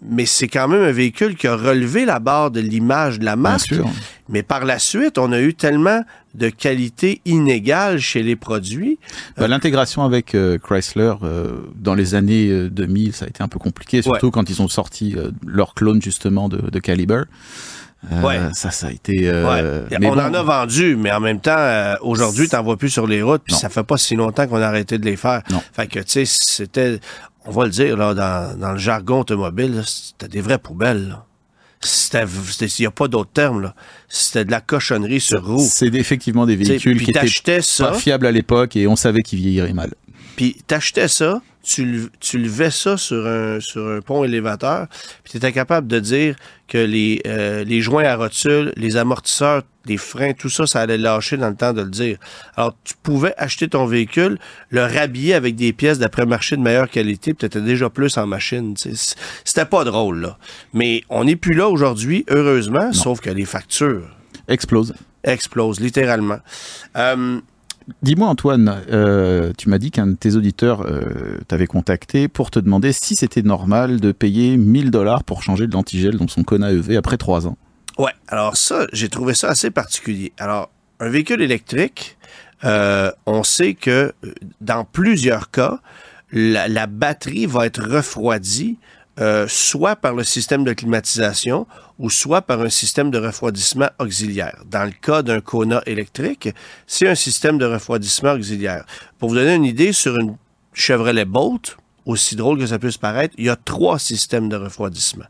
mais c'est quand même un véhicule qui a relevé la barre de l'image de la marque. Mais par la suite, on a eu tellement de qualité inégale chez les produits. Bah, l'intégration avec euh, Chrysler dans les années 2000, ça a été un peu compliqué, surtout quand ils ont sorti leur clone justement de, de Caliber. Euh, ça, ça a été. Euh, on en a vendu, mais en même temps, euh, aujourd'hui, t'en vois plus sur les routes, puis ça fait pas si longtemps qu'on a arrêté de les faire. Non. Fait que, tu sais, c'était, on va le dire, là, dans, dans le jargon automobile, c'était des vraies poubelles. C'était, il n'y a pas d'autre terme, là. C'était de la cochonnerie sur roue. C'est effectivement des véhicules qui étaient pas fiables à l'époque et on savait qu'ils vieilliraient mal. Puis t'achetais ça, tu, tu levais ça sur un, sur un pont élévateur, puis tu étais capable de dire que les, euh, les joints à rotule, les amortisseurs, les freins, tout ça, ça allait lâcher dans le temps de le dire. Alors, tu pouvais acheter ton véhicule, le rhabiller avec des pièces d'après-marché de meilleure qualité, puis tu étais déjà plus en machine. C'était pas drôle, là. Mais on n'est plus là aujourd'hui, heureusement, sauf que les factures... Explosent. Explosent, littéralement. Euh, Dis-moi Antoine, euh, tu m'as dit qu'un de tes auditeurs euh, t'avait contacté pour te demander si c'était normal de payer 1000 dollars pour changer de l'antigel dans son Kona EV après trois ans. Ouais, alors ça, j'ai trouvé ça assez particulier. Alors, un véhicule électrique, euh, on sait que dans plusieurs cas, la batterie va être refroidie euh, soit par le système de climatisation ou soit par un système de refroidissement auxiliaire. Dans le cas d'un Kona électrique, c'est un système de refroidissement auxiliaire. Pour vous donner une idée, sur une Chevrolet Bolt, aussi drôle que ça puisse paraître, il y a trois systèmes de refroidissement.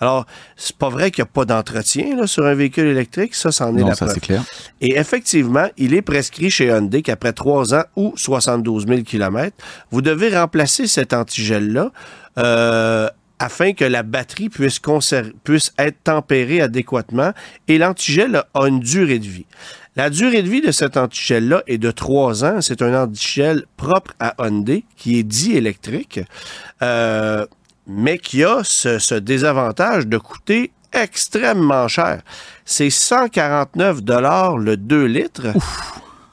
Alors, c'est pas vrai qu'il n'y a pas d'entretien sur un véhicule électrique, ça, c'en est non, la ça, clair. Et effectivement, il est prescrit chez Hyundai qu'après trois ans ou 72 000 km, vous devez remplacer cet antigel-là euh, afin que la batterie puisse, puisse être tempérée adéquatement et l'antigel a une durée de vie. La durée de vie de cet antigel-là est de trois ans. C'est un antigel propre à Hyundai qui est dit électrique, euh, mais qui a ce, désavantage de coûter extrêmement cher. C'est 149 dollars le 2 litres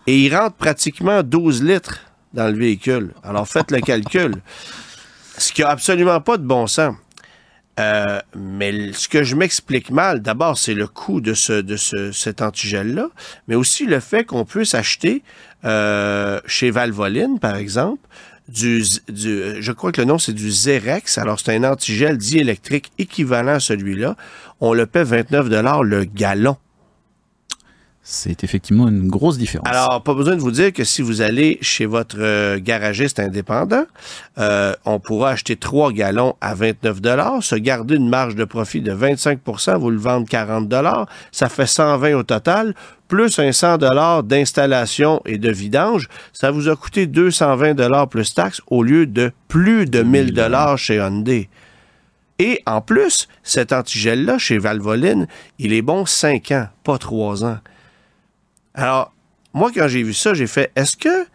et il rentre pratiquement 12 litres dans le véhicule. Alors faites le calcul ce qui a absolument pas de bon sens. Euh, mais ce que je m'explique mal, d'abord, c'est le coût de, ce, de ce, cet antigel-là, mais aussi le fait qu'on puisse acheter euh, chez Valvoline, par exemple, du, du, je crois que le nom c'est du Zerex. Alors c'est un antigel diélectrique équivalent à celui-là. On le paie 29 dollars le gallon. C'est effectivement une grosse différence. Alors, pas besoin de vous dire que si vous allez chez votre euh, garagiste indépendant, euh, on pourra acheter trois gallons à 29 se garder une marge de profit de 25% vous le vendez 40 ça fait 120 au total, plus un 100 d'installation et de vidange, ça vous a coûté 220 plus taxes au lieu de plus de 1000 chez Hyundai. Et en plus, cet antigel-là, chez Valvoline, il est bon 5 ans, pas 3 ans. Alors, moi, quand j'ai vu ça, j'ai fait, est-ce que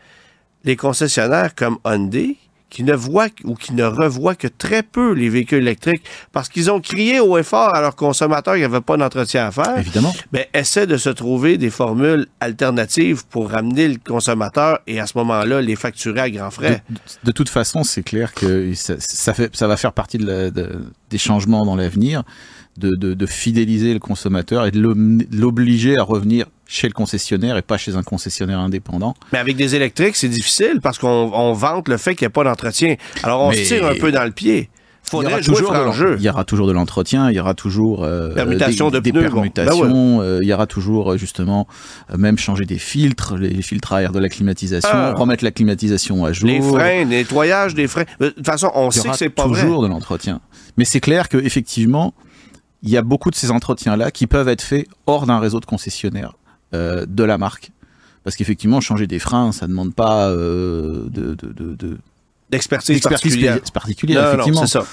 les concessionnaires comme Hyundai, qui ne voient ou qui ne revoient que très peu les véhicules électriques parce qu'ils ont crié haut et fort à leurs consommateurs qu'il n'y avait pas d'entretien à faire. Évidemment. Ben, essaie de se trouver des formules alternatives pour ramener le consommateur et à ce moment-là, les facturer à grands frais. De, de toute façon, c'est clair que ça, ça, fait, ça va faire partie de la, de, des changements dans l'avenir, de, fidéliser le consommateur et de l'obliger à revenir chez le concessionnaire et pas chez un concessionnaire indépendant. Mais avec des électriques, c'est difficile parce qu'on on vante le fait qu'il n'y a pas d'entretien. Alors on Mais- se tire un peu dans le pied. Il y, aura toujours de jeu. il y aura toujours de l'entretien, il y aura toujours euh, Permutation des, de des pneus, bon. permutations, euh, il y aura toujours euh, justement euh, même changer des filtres, les filtres à air de la climatisation, Ah. remettre la climatisation à jour. Les freins, nettoyage des freins. De toute façon, on il sait que c'est pas toujours vrai. de l'entretien. Mais c'est clair que effectivement, il y a beaucoup de ces entretiens-là qui peuvent être faits hors d'un réseau de concessionnaires euh, de la marque. Parce qu'effectivement, changer des freins, ça ne demande pas euh, de, de, de, de- D'expertise particulière. Non, effectivement. c'est ça.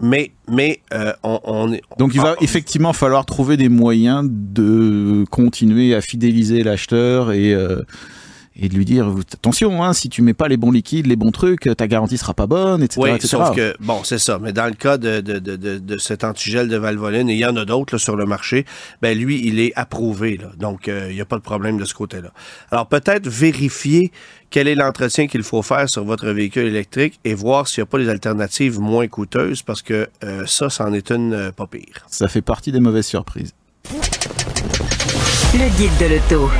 Mais, mais euh, on, on est. Donc il va effectivement falloir trouver des moyens de continuer à fidéliser l'acheteur et, euh, et de lui dire attention, hein, si tu mets pas les bons liquides, les bons trucs, ta garantie sera pas bonne, etc. Oui, etc. sauf que, bon, c'est ça. Mais dans le cas de, de, de, de, de cet antigel de Valvoline, et il y en a d'autres sur le marché, ben lui, il est approuvé. Là. Donc, euh, il n'y a pas de problème de ce côté-là. Alors, peut-être vérifier quel est l'entretien qu'il faut faire sur votre véhicule électrique et voir s'il n'y a pas des alternatives moins coûteuses, parce que euh, ça, c'en est une euh, pas pire. Ça fait partie des mauvaises surprises. Le guide de l'auto.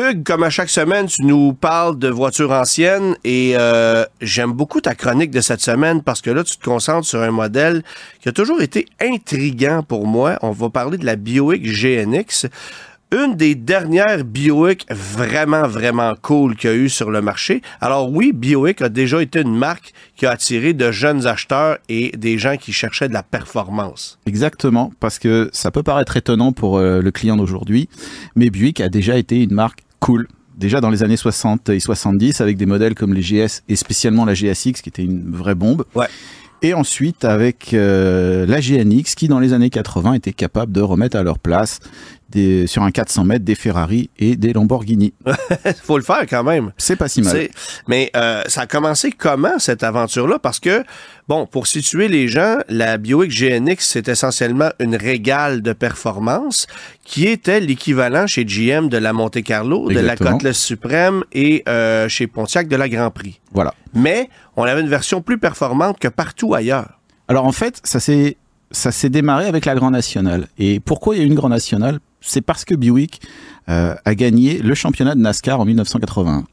Hugues, comme à chaque semaine, tu nous parles de voitures anciennes et euh, j'aime beaucoup ta chronique de cette semaine parce que là, tu te concentres sur un modèle qui a toujours été intriguant pour moi. On va parler de la Buick GNX. Une des dernières Buick vraiment, vraiment cool qu'il y a eu sur le marché. Alors oui, Buick a déjà été une marque qui a attiré de jeunes acheteurs et des gens qui cherchaient de la performance. Exactement, parce que ça peut paraître étonnant pour euh, le client d'aujourd'hui, mais Buick a déjà été une marque cool. Déjà dans les années 60 et 70, avec des modèles comme les GS et spécialement la GSX qui était une vraie bombe. Ouais. Et ensuite avec euh, la GNX qui dans les années 80 était capable de remettre à leur place des, sur un 400 mètres des Ferrari et des Lamborghini. faut le faire quand même. C'est pas si mal. Mais euh, ça a commencé comment cette aventure-là? Parce que, bon, pour situer les gens, la Buick GNX, c'est essentiellement une régale de performance qui était l'équivalent chez GM de la Monte Carlo, de la. Cutlass Suprême et euh, chez Pontiac de la Grand Prix. Voilà. Mais on avait une version plus performante que partout ailleurs. Alors en fait, ça s'est ça s'est démarré avec la Grand Nationale. Et pourquoi il y a eu une Grand Nationale? C'est parce que Buick euh, a gagné le championnat de NASCAR en 1981.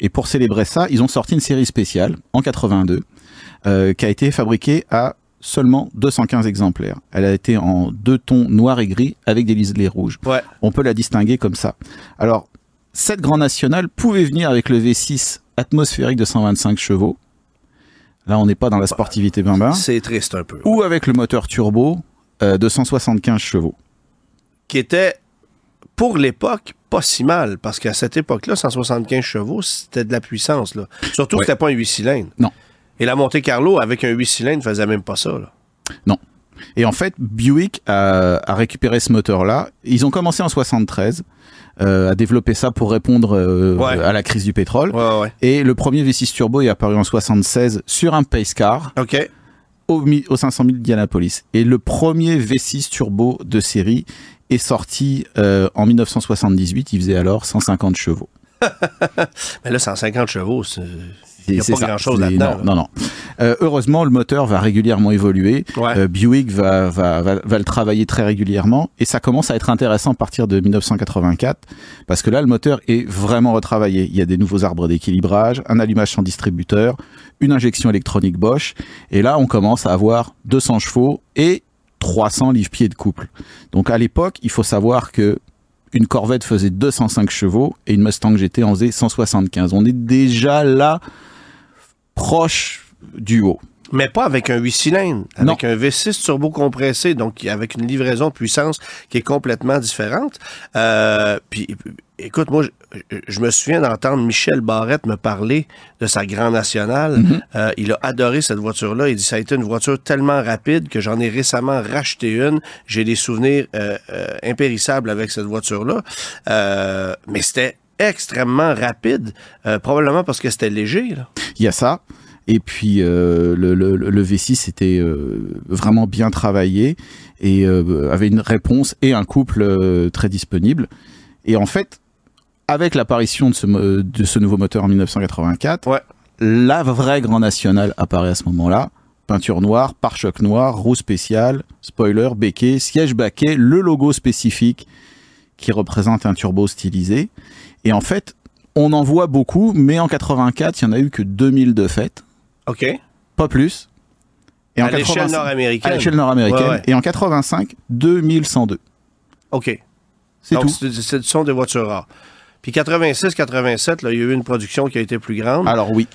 Et pour célébrer ça, ils ont sorti une série spéciale en 82 euh, qui a été fabriquée à seulement 215 exemplaires. Elle a été en deux tons noir et gris avec des liserés rouges. Ouais. On peut la distinguer comme ça. Alors, cette Grand Nationale pouvait venir avec le V6 atmosphérique de 125 chevaux. Là, on n'est pas dans la sportivité bimba C'est triste un peu. ou avec le moteur turbo euh, de 175 chevaux. Qui était, pour l'époque, pas si mal. Parce qu'à cette époque-là, 175 chevaux, c'était de la puissance. Là. Surtout que c'était pas un 8 cylindres. Non. Et la Monte Carlo, avec un 8 cylindres, faisait même pas ça. Là. Et en fait, Buick a, a récupéré ce moteur-là. Ils ont commencé en 73 euh, à développer ça pour répondre euh, Ouais. à la crise du pétrole. Ouais, ouais. Et le premier V6 turbo est apparu en 76 sur un pace car OK. au 500 000 d'Indianapolis. Et le premier V6 turbo de série est sorti euh, en 1978. Il faisait alors 150 chevaux. Mais là, 150 chevaux, c'est- Il y a pas ça. grand-chose là-dedans, Non, là. non, non. Euh, heureusement, le moteur va régulièrement évoluer. Ouais. Euh, Buick va, va, va, va le travailler très régulièrement et ça commence à être intéressant à partir de 1984 parce que là, le moteur est vraiment retravaillé. Il y a des nouveaux arbres d'équilibrage, un allumage sans distributeur, une injection électronique Bosch et là, on commence à avoir 200 chevaux et 300 livres-pieds de couple. Donc à l'époque, il faut savoir que une Corvette faisait 205 chevaux et une Mustang GT en faisait 175. On est déjà là proche du haut. Mais pas avec un 8 cylindres, Non. avec un V6 turbo compressé, donc avec une livraison de puissance qui est complètement différente. Euh, puis, écoute, moi, je, je me souviens d'entendre Michel Barrette me parler de sa Grand Nationale. Mhm. Euh, il a adoré cette voiture-là. Il dit ça a été une voiture tellement rapide que j'en ai récemment racheté une. J'ai des souvenirs euh, euh, impérissables avec cette voiture-là. Euh, mais c'était extrêmement rapide, euh, probablement parce que c'était léger. Là. Il y a ça. Et puis euh, le, le, le, V6 était euh, vraiment bien travaillé et euh, avait une réponse et un couple très disponible. Et en fait, avec l'apparition de ce, mo- de ce nouveau moteur en 1984, Ouais. la vraie Grand National apparaît à ce moment-là. Peinture noire, pare-choc noir, roue spéciale, spoiler, béquet, siège baquet, le logo spécifique qui représente un turbo stylisé. Et en fait, on en voit beaucoup, mais en 84, il y en a eu que 2000 de fait, OK. pas plus. Et à en l'échelle 85 nord-américaine. à l'échelle nord-américaine. Ouais, ouais. Et en 85, 2102. OK. C'est tout. c'est- Ce sont des voitures rares. Puis 86-87, là, il y a eu une production qui a été plus grande. Alors oui,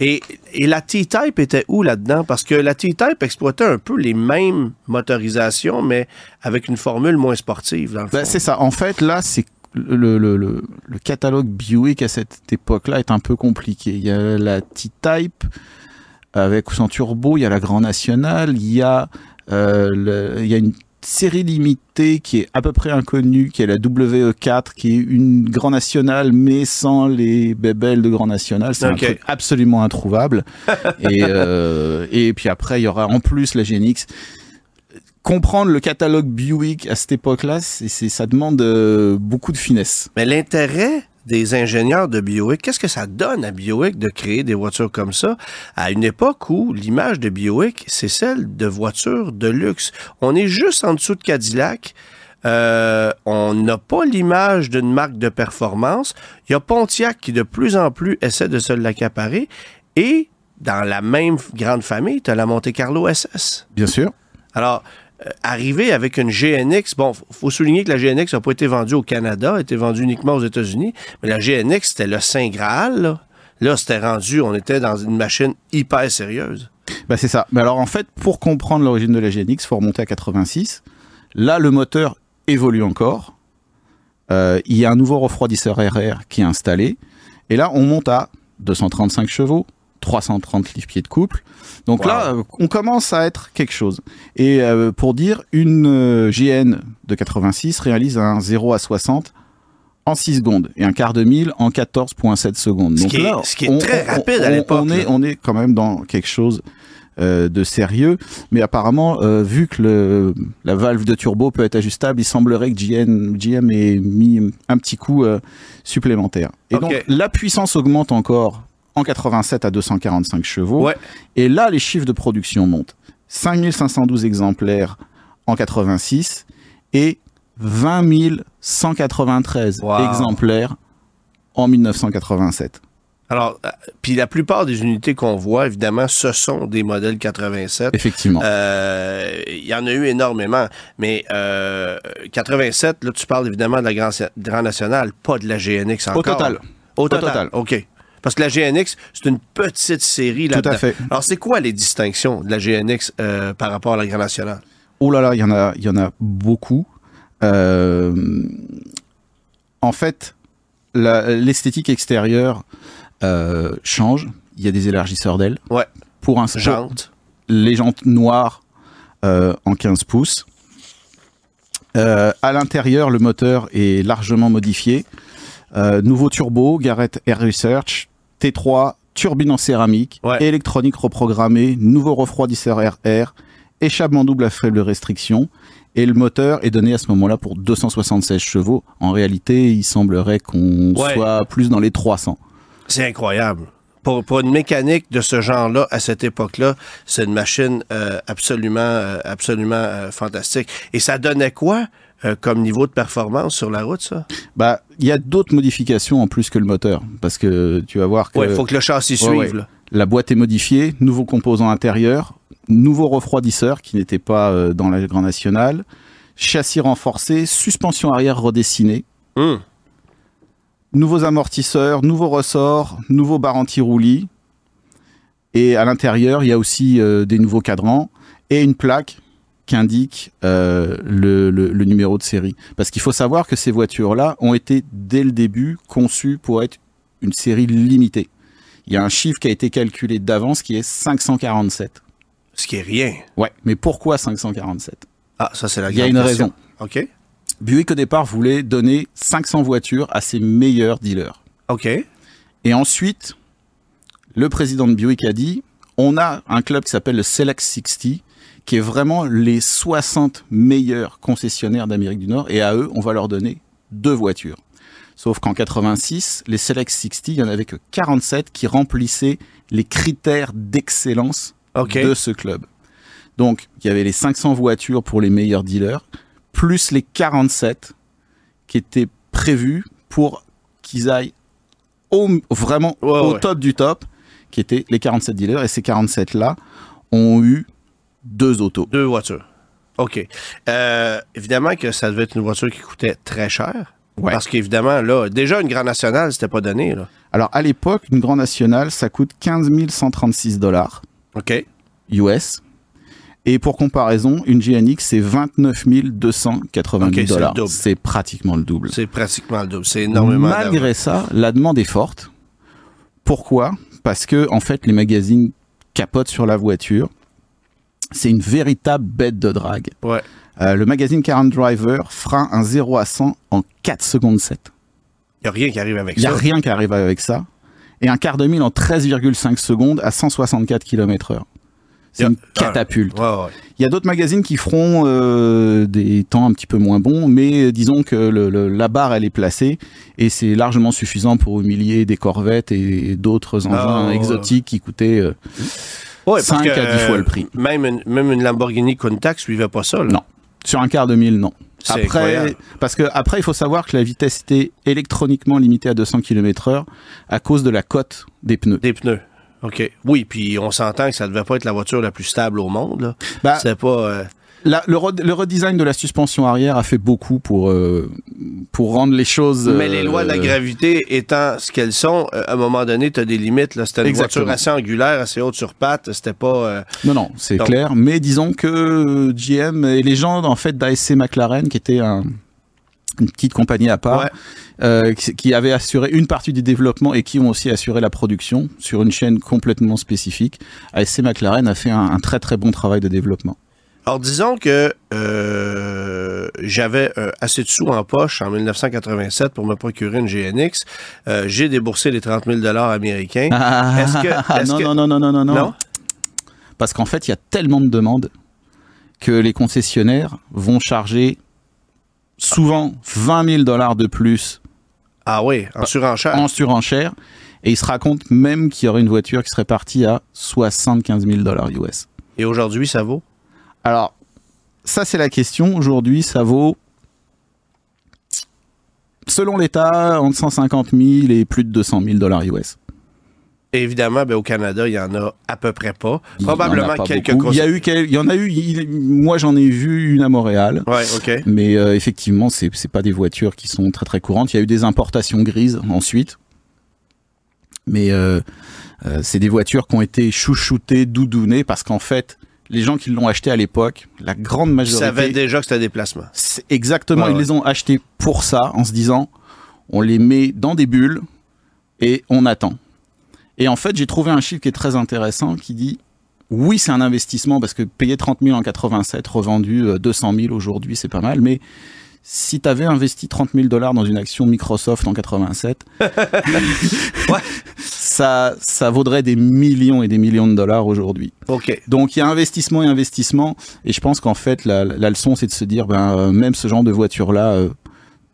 Et, et la T-Type était où là-dedans? Parce que la T-Type exploitait un peu les mêmes motorisations, mais avec une formule moins sportive, dans le fond. c'est ça. En fait, là, c'est le, le, le, le catalogue Buick à cette époque-là est un peu compliqué. Il y a la T-Type avec son turbo, il y a la Grand National, il y a, euh, il y a une série limitée qui est à peu près inconnue, qui est la WE4, qui est une Grand National, mais sans les bébelles de Grand National. C'est Ok. un truc absolument introuvable. et, euh, et puis après, il y aura en plus la GNX comprendre le catalogue Buick à cette époque-là, c'est, c'est- ça demande euh, beaucoup de finesse. Mais l'intérêt des ingénieurs de Buick, qu'est-ce que ça donne à Buick de créer des voitures comme ça à une époque où l'image de Buick, c'est celle de voitures de luxe? On est juste en dessous de Cadillac. Euh, on n'a pas l'image d'une marque de performance. Il y a Pontiac qui de plus en plus essaie de se l'accaparer. Et dans la même grande famille, tu as la Monte Carlo SS. Bien sûr. Alors, euh, arriver avec une GNX, bon, faut souligner que la GNX n'a pas été vendue au Canada, a été vendue uniquement aux États-Unis, mais la GNX, c'était le Saint Graal. Là, Là, c'était rendu, on était dans une machine hyper sérieuse. Bah, c'est ça. Mais alors en fait, pour comprendre l'origine de la GNX, faut remonter à 86. Là, le moteur évolue encore. Euh, il y a un nouveau refroidisseur RR qui est installé. Et là, on monte à 235 chevaux, 330 livres-pieds de couple. Donc Wow. là, euh, on commence à être quelque chose. Et euh, pour dire, une euh, GN de 86 réalise un 0 à 60 en 6 secondes et un quart de mille en 14,7 secondes. Ce Donc qui est- là, ce qui est très rapide à l'époque, On est, on est quand même dans quelque chose euh, de sérieux. Mais apparemment, euh, vu que le, la valve de turbo peut être ajustable, il semblerait que GM, GM ait mis un petit coup euh, supplémentaire. Et donc, la puissance augmente encore en 87 à 245 chevaux. Ouais. Et là, les chiffres de production montent. 5512 exemplaires en 86 et 20 193 Wow. exemplaires en 1987. Alors, euh, puis la plupart des unités qu'on voit, évidemment, ce sont des modèles 87. Effectivement. Euh, Il y en a eu énormément, mais euh, 87, là, tu parles évidemment de la Grand, Grand Nationale, pas de la GNX encore. Au total. Au Au total. total. OK. Parce que la GNX, c'est une petite série Tout là-dedans. à fait. Alors, c'est quoi les distinctions de la GNX euh, par rapport à la Grand Nationale? Oh là là, il y en a, il y en a beaucoup. Euh, en fait, l'esthétique extérieure euh, change. Il y a des élargisseurs d'ailes. Ouais. Pour un Jante. les jantes noires euh, en 15 pouces. Euh, à l'intérieur, le moteur est largement modifié. Nouveau turbo, Garrett Air Research, T3, turbine en céramique, Ouais. électronique reprogrammée, nouveau refroidisseur RR, échappement double à faible restriction. Et le moteur est donné à ce moment-là pour 276 chevaux. En réalité, il semblerait qu'on Ouais. soit plus dans les 300. C'est incroyable. Pour, pour une mécanique de ce genre-là, à cette époque-là, c'est une machine euh, absolument, euh, absolument euh, fantastique. Et ça donnait quoi comme niveau de performance sur la route, ça? Bah, il y a d'autres modifications en plus que le moteur, parce que tu vas voir que il faut que le châssis Ouais, suive. ouais. la boîte est modifiée, nouveau composant intérieur, nouveau refroidisseur qui n'était pas dans la Grand Nationale, châssis renforcé, suspension arrière redessinée, Hum. Nouveaux amortisseurs, nouveaux ressorts, nouveau bar anti-roulis. Et à l'intérieur, il y a aussi euh, des nouveaux cadrans et une plaque qui indique euh, le, le- le numéro de série. Parce qu'il faut savoir que ces voitures-là ont été dès le début conçues pour être une série limitée. Il y a un chiffre qui a été calculé d'avance qui est 547. Ce qui est rien. Ouais, mais pourquoi 547 Ah, ça, c'est la Il y a une raison. OK. Buick au départ voulait donner 500 voitures à ses meilleurs dealers. OK. Et ensuite, le président de Buick a dit, on a un club qui s'appelle le Select 60, qui est vraiment les 60 meilleurs concessionnaires d'Amérique du Nord, et à eux, on va leur donner deux voitures. Sauf qu'en 86, les Select 60, il y en avait que 47 qui remplissaient les critères d'excellence de ce club. Donc, il y avait les 500 voitures pour les meilleurs dealers, plus les 47 qui étaient prévus pour qu'ils aillent au, vraiment Ouais, au ouais. top du top, qui étaient les 47 dealers. Et ces 47-là ont eu deux autos. Deux voitures. OK. Euh, évidemment que ça devait être une voiture qui coûtait très cher. Ouais. Parce qu'évidemment, là, déjà, une Grand Nationale, c'était pas donné, là. Alors, à l'époque, une Grand Nationale, ça coûte 15 136 dollars OK. US. Et pour comparaison, une GNX, c'est 29 290 Ok, c'est le dollars. C'est pratiquement le double. C'est pratiquement le double. C'est énormément. Malgré ça, la demande est forte. Pourquoi? Parce que en fait, les magazines capotent sur la voiture. C'est une véritable bête de drague. Ouais. Euh, le magazine Car and Driver fera un 0 à 100 en 4 secondes 7. Il n'y a rien qui arrive avec Il n'y ça. a rien qui arrive avec ça. Et un quart de mille en 13,5 secondes à 164 km heure. C'est une catapulte. Ouais, ouais. Il y a d'autres magazines qui feront euh, des temps un petit peu moins bons, mais euh, disons que le- le- la barre elle est placée et c'est largement suffisant pour humilier des Corvettes et d'autres engins Ah, ouais. exotiques qui coûtaient. euh, Ouais, parce Cinq que, à dix fois le prix. Même une, même une Lamborghini Countach suivait pas ça. Là. Non. sur un quart de mille, non. Après, incroyable. parce que après, il faut savoir que la vitesse était électroniquement limitée à 200 km/h à cause de la cote des pneus. Des pneus. OK. Oui, puis on s'entend que ça devait pas être la voiture la plus stable au monde. Bah, C'est pas. euh, la- le, re- le redesign de la suspension arrière a fait beaucoup pour euh, pour rendre les choses. Mais les lois de la euh, gravité étant ce qu'elles sont, euh, à un moment donné, tu as des limites. Là. C'était une Exactement. voiture assez angulaire, assez haute sur pattes. C'était pas. euh, Non, non, c'est Donc- clair. Mais disons que GM et les gens en fait d'ASC McLaren, qui était un- une petite compagnie à part, Ouais. euh, qui, avait assuré une partie du développement et qui ont aussi assuré la production sur une chaîne complètement spécifique. ASC McLaren a fait un, un très très bon travail de développement. Alors, disons que euh, j'avais euh, assez de sous en poche en 1987 pour me procurer une GNX. Euh, J'ai déboursé les 30 000 américains. Est-ce que- est-ce non, que- non, non, non, non, non, non, Non? Parce qu'en fait, il y a tellement de demandes que les concessionnaires vont charger souvent 20 000 dollars de plus Ah oui, en surenchère. en surenchère. Et ils se racontent même qu'il y aurait une voiture qui serait partie à 75 000 dollars US. Et aujourd'hui, ça vaut? Alors, ça c'est la question. Aujourd'hui, ça vaut, selon l'État, entre 150 000 et plus de 200 000 dollars US. Évidemment, ben, au Canada, il y en a à peu près pas. Probablement pas quelques. Il y a eu, quel- il y en a eu. il- moi, j'en ai vu une à Montréal. Ouais, OK. Mais euh, effectivement, c'est c'est pas des voitures qui sont très très courantes. Il y a eu des importations grises ensuite, mais euh, euh, c'est des voitures qui ont été chouchoutées, doudounées, parce qu'en fait, les gens qui l'ont acheté à l'époque, la grande majorité, savais déjà que c'était un déplacement. c'est exactement, Ouais, ils ouais. les ont achetés pour ça, en se disant, on les met dans des bulles et on attend. Et en fait, j'ai trouvé un chiffre qui est très intéressant qui dit oui, c'est un investissement parce que payer 30 000 en 87, revendu euh, 200 000 aujourd'hui, c'est pas mal, mais si tu avais investi 30 000 dollars dans une action Microsoft en 87, ça, ça vaudrait des millions et des millions de dollars aujourd'hui. OK. Donc il y a investissement et investissement, et je pense qu'en fait la, la leçon c'est de se dire ben euh, même ce genre de voiture là,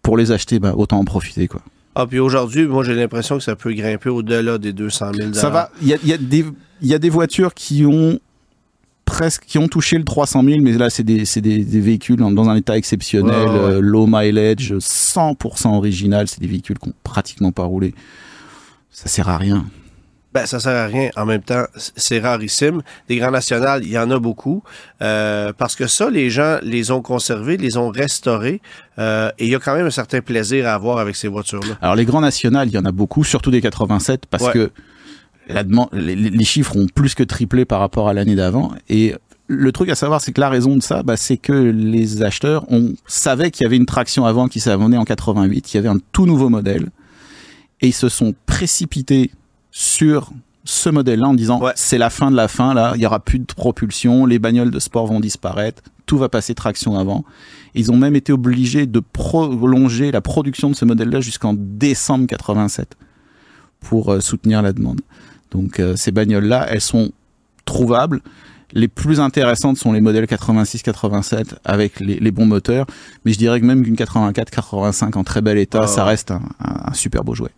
pour les acheter, ben, autant en profiter quoi. Ah, puis aujourd'hui, moi, j'ai l'impression que ça peut grimper au-delà des 200 000 Ça va. Il y a, y, a y a des voitures qui ont presque qui ont touché le 300 000, mais là c'est des, des, des véhicules dans, dans un état exceptionnel, ouais, euh, low mileage, 100% original. C'est des véhicules qui ont pratiquement pas roulé. Ça sert à rien. Ben, ça sert à rien. En même temps, c'est rarissime. Des grands nationales, il y en a beaucoup. Euh, parce que ça, les gens les ont conservés, les ont restaurés. euh, et il y a quand même un certain plaisir à avoir avec ces voitures-là. Alors les grands nationales, il y en a beaucoup, surtout des 87, parce Ouais. que la demande, les, les chiffres ont plus que triplé par rapport à l'année d'avant. Et le truc à savoir, c'est que la raison de ça, bah, c'est que les acheteurs on savait qu'il y avait une traction avant qui s'avonnait en 88, qu'il y avait un tout nouveau modèle, et ils se sont précipités sur ce modèle-là en disant Ouais. c'est la fin de la fin, là, il y aura plus de propulsion, les bagnoles de sport vont disparaître, tout va passer traction avant. Ils ont même été obligés de prolonger la production de ce modèle-là jusqu'en décembre 87 pour euh, soutenir la demande. Donc euh, ces bagnoles-là, elles sont trouvables. Les plus intéressantes sont les modèles 86-87 avec les, les bons moteurs, mais je dirais que même qu'une 84-85 en très bel état, Ah. ça reste un, un- un super beau jouet.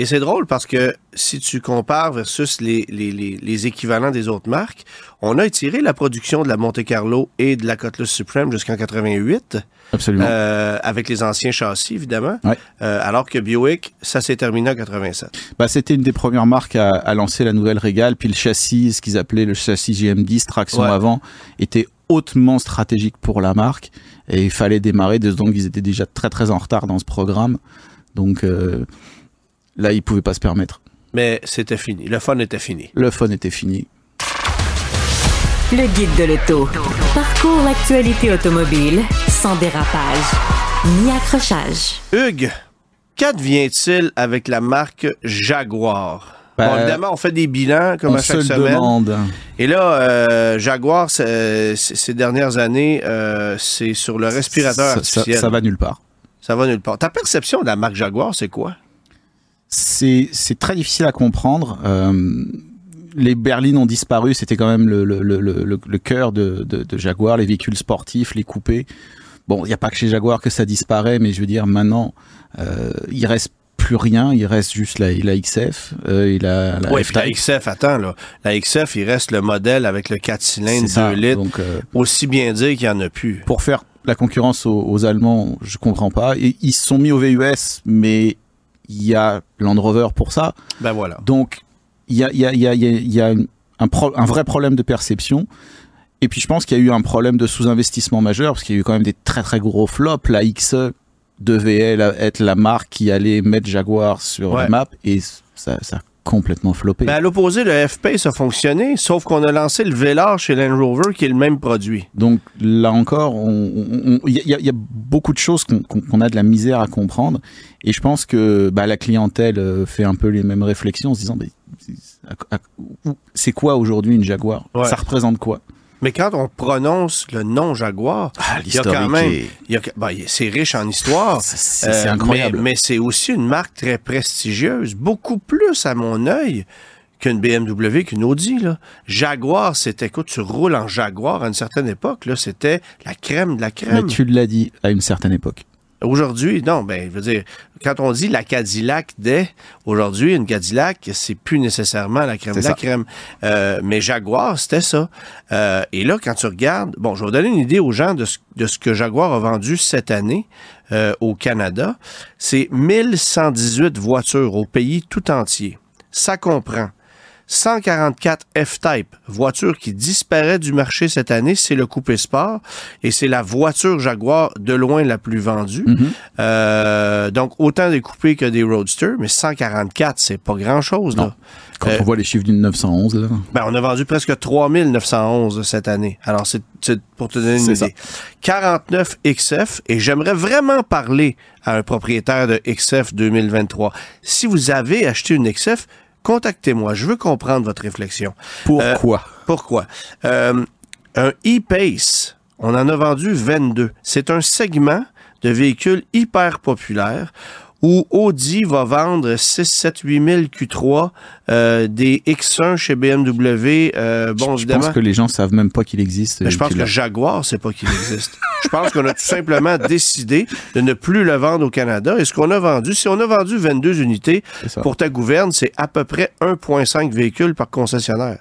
Et c'est drôle parce que si tu compares versus les, les, les, les équivalents des autres marques, on a étiré la production de la Monte Carlo et de la Cutlass Supreme jusqu'en 88, Absolument. euh, avec les anciens châssis, évidemment, Ouais. Euh, alors que Buick, ça s'est terminé en 87. Bah, c'était une des premières marques à, à lancer la nouvelle Régale, puis le châssis, ce qu'ils appelaient le châssis GM10, traction Ouais. avant, était hautement stratégique pour la marque et il fallait démarrer, donc ils étaient déjà très très en retard dans ce programme. Donc euh, là, ils pouvaient pas se permettre. Mais c'était fini. Le fun était fini. Le fun était fini. Le guide de l'auto. Parcours l'actualité automobile sans dérapage ni accrochage. Hugues, qu'advient-il avec la marque Jaguar? Ben, bon, évidemment, on fait des bilans comme On à chaque se semaine. demande. Et là, euh, Jaguar, ces dernières années, euh, c'est sur le respirateur Ça- ça, artificiel. ça va nulle part. Ça va nulle part. Ta perception de la marque Jaguar, c'est quoi? C'est c'est très difficile à comprendre. Euh, les berlines ont disparu, c'était quand même le, le, le, le, le cœur de, de, de Jaguar, les véhicules sportifs, les coupés. Bon, il n'y a pas que chez Jaguar que ça disparaît, mais je veux dire, maintenant, euh, il reste plus rien, il reste juste la, la XF euh, et la, la puis la XF, attends, là. La XF, il reste le modèle avec le 4 cylindres, C'est ça. 2 litres. Donc, euh, Aussi bien dire qu'il n'y en a plus. pour faire la concurrence aux, aux Allemands, je comprends pas. Ils se sont mis au VUS, mais il y a Land Rover pour ça. Ben voilà. Donc, il y a, y a, y a, y a- il y a un, pro- un vrai problème de perception. Et puis, je pense qu'il y a eu un problème de sous-investissement majeur, parce qu'il y a eu quand même des très très gros flops. La XE devait être la marque qui allait mettre Jaguar sur Ouais. la map, et ça, complètement floppé. Ben à l'opposé, le F-Pace a fonctionné, sauf qu'on a lancé le Velar chez Land Rover, qui est le même produit. Donc là encore, il y, a- il y a beaucoup de choses qu'on a de la misère à comprendre. Et je pense que bah, la clientèle euh, fait un peu les mêmes réflexions en se disant, c'est- quoi aujourd'hui une Jaguar? Ouais. Ça représente quoi? Mais quand on prononce le nom Jaguar, Ah, il y a quand même, ben, c'est riche en histoire. C'est Euh, incroyable. Mais, mais c'est aussi une marque très prestigieuse, beaucoup plus à mon œil qu'une BMW, qu'une Audi. Là. Jaguar, c'était, écoute, tu roules en Jaguar à une certaine époque, là, c'était la crème de la Mais crème. tu l'as dit à une certaine époque. Aujourd'hui, non, ben, je veux dire, quand on dit la Cadillac des, aujourd'hui, une Cadillac, c'est plus nécessairement la crème de la crème. Euh, mais Jaguar, c'était ça. Euh, et là, quand tu regardes, bon, je vais vous donner une idée aux gens de ce, de ce que Jaguar a vendu cette année euh, au Canada. C'est 1118 voitures au pays tout entier. Ça comprend 144 F-Type, voiture qui disparaît du marché cette année, c'est le coupé sport et c'est la voiture Jaguar de loin la plus vendue. Mhm. Euh, donc autant des coupés que des roadsters, mais 144, c'est pas grand-chose. Quand Euh, on voit les chiffres d'une 911, là. Ben, on a vendu presque 3911 cette année. Alors, c'est c'est pour te donner une ça. idée. 49 XF, et j'aimerais vraiment parler à un propriétaire de XF 2023. Si vous avez acheté une XF, contactez-moi. Je veux comprendre votre réflexion. Pourquoi? Pourquoi? Euh, un e-Pace, on en a vendu 22. C'est un segment de véhicules hyper populaire où Audi va vendre 6, 7, 8 000 Q3, euh, des X1 chez BMW. euh, bon, Je évidemment, pense que les gens savent même pas qu'il existe. mais je pense que. Jaguar, c'est pas qu'il existe. je pense qu'on a tout simplement décidé de ne plus le vendre au Canada. Et ce qu'on a vendu, si on a vendu 22 unités pour ta gouverne, c'est à peu près 1,5 véhicules par concessionnaire.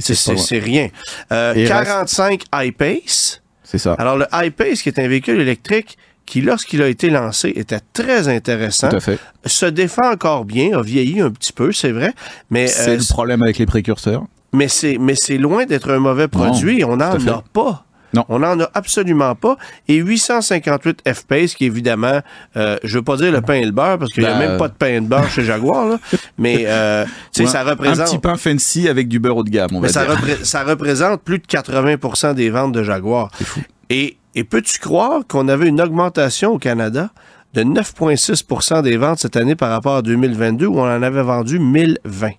C'est- rien. Euh, Et 45 iPace. C'est ça. Alors, le iPace, qui est un véhicule électrique qui, lorsqu'il a été lancé, était très intéressant, Tout à fait. se défend encore bien, a vieilli un petit peu, c'est vrai, mais, C'est euh, le problème avec les précurseurs. mais c'est mais c'est loin d'être un mauvais produit. on n'en a pas. Non. On n'en a absolument pas. Et 858 F-Pace, qui évidemment, euh, je veux pas dire le pain et le beurre, parce qu'il n'y a Ben, même pas de pain et de beurre chez Jaguar, là. mais euh, Ouais, ça Un représente... petit pain fancy avec du beurre haut de gamme, on va Mais ça, dire. repré- ça représente plus de 80% des ventes de Jaguar. C'est fou. Et, et peux-tu croire qu'on avait une augmentation au Canada de 9,6% des ventes cette année par rapport à 2022 où on en avait vendu 1020?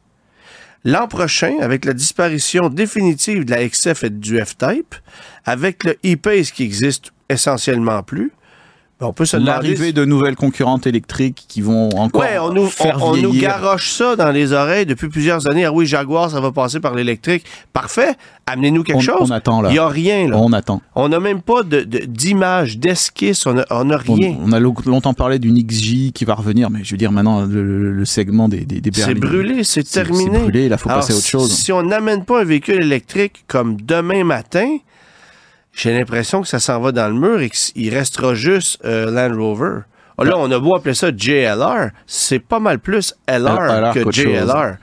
L'an prochain, avec la disparition définitive de la XF et du F-Type, avec le e-Pace qui existe essentiellement plus, on peut se. L'arrivée de nouvelles concurrentes électriques qui vont encore Ouais, on nous, faire on, on nous garoche ça dans les oreilles depuis plusieurs années. Ah oui, Jaguar, ça va passer par l'électrique. Parfait. Amenez-nous quelque On- chose. on attend, là. Il n'y a rien, là. On attend. On n'a même pas de- de- d'image, d'esquisse. On n'a rien. on a lo- longtemps parlé d'une XJ qui va revenir, mais je veux dire maintenant le, segment des, des, des C'est brûlé, c'est terminé. C'est brûlé, là, faut Alors, passer à autre chose. Si on n'amène pas un véhicule électrique comme demain matin, j'ai l'impression que ça s'en va dans le mur et qu'il restera juste euh, Land Rover. Ah, Là, on a beau appeler ça JLR, c'est pas mal plus LR, LR que. JLR.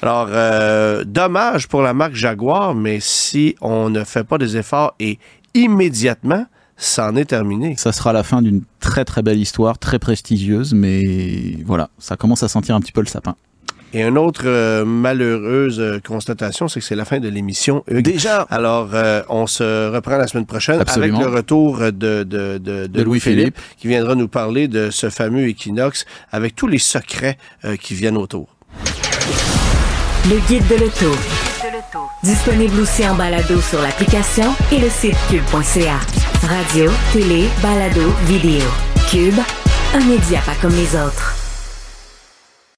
Alors, euh, dommage pour la marque Jaguar, mais si on ne fait pas des efforts et immédiatement, ça en est terminé. Ça sera la fin d'une très très belle histoire, très prestigieuse, mais voilà, ça commence à sentir un petit peu le sapin. Et une autre euh, malheureuse euh, constatation, c'est que c'est la fin de l'émission. Déjà? Alors, euh, on se reprend la semaine prochaine Absolument. avec le retour de, de, de, de De Louis-Philippe. qui viendra nous parler de ce fameux Equinox avec tous les secrets euh, qui viennent autour. Le guide de l'auto. Disponible aussi en balado sur l'application et le site cube.ca. Radio, télé, balado, vidéo. Cube, un média pas comme les autres.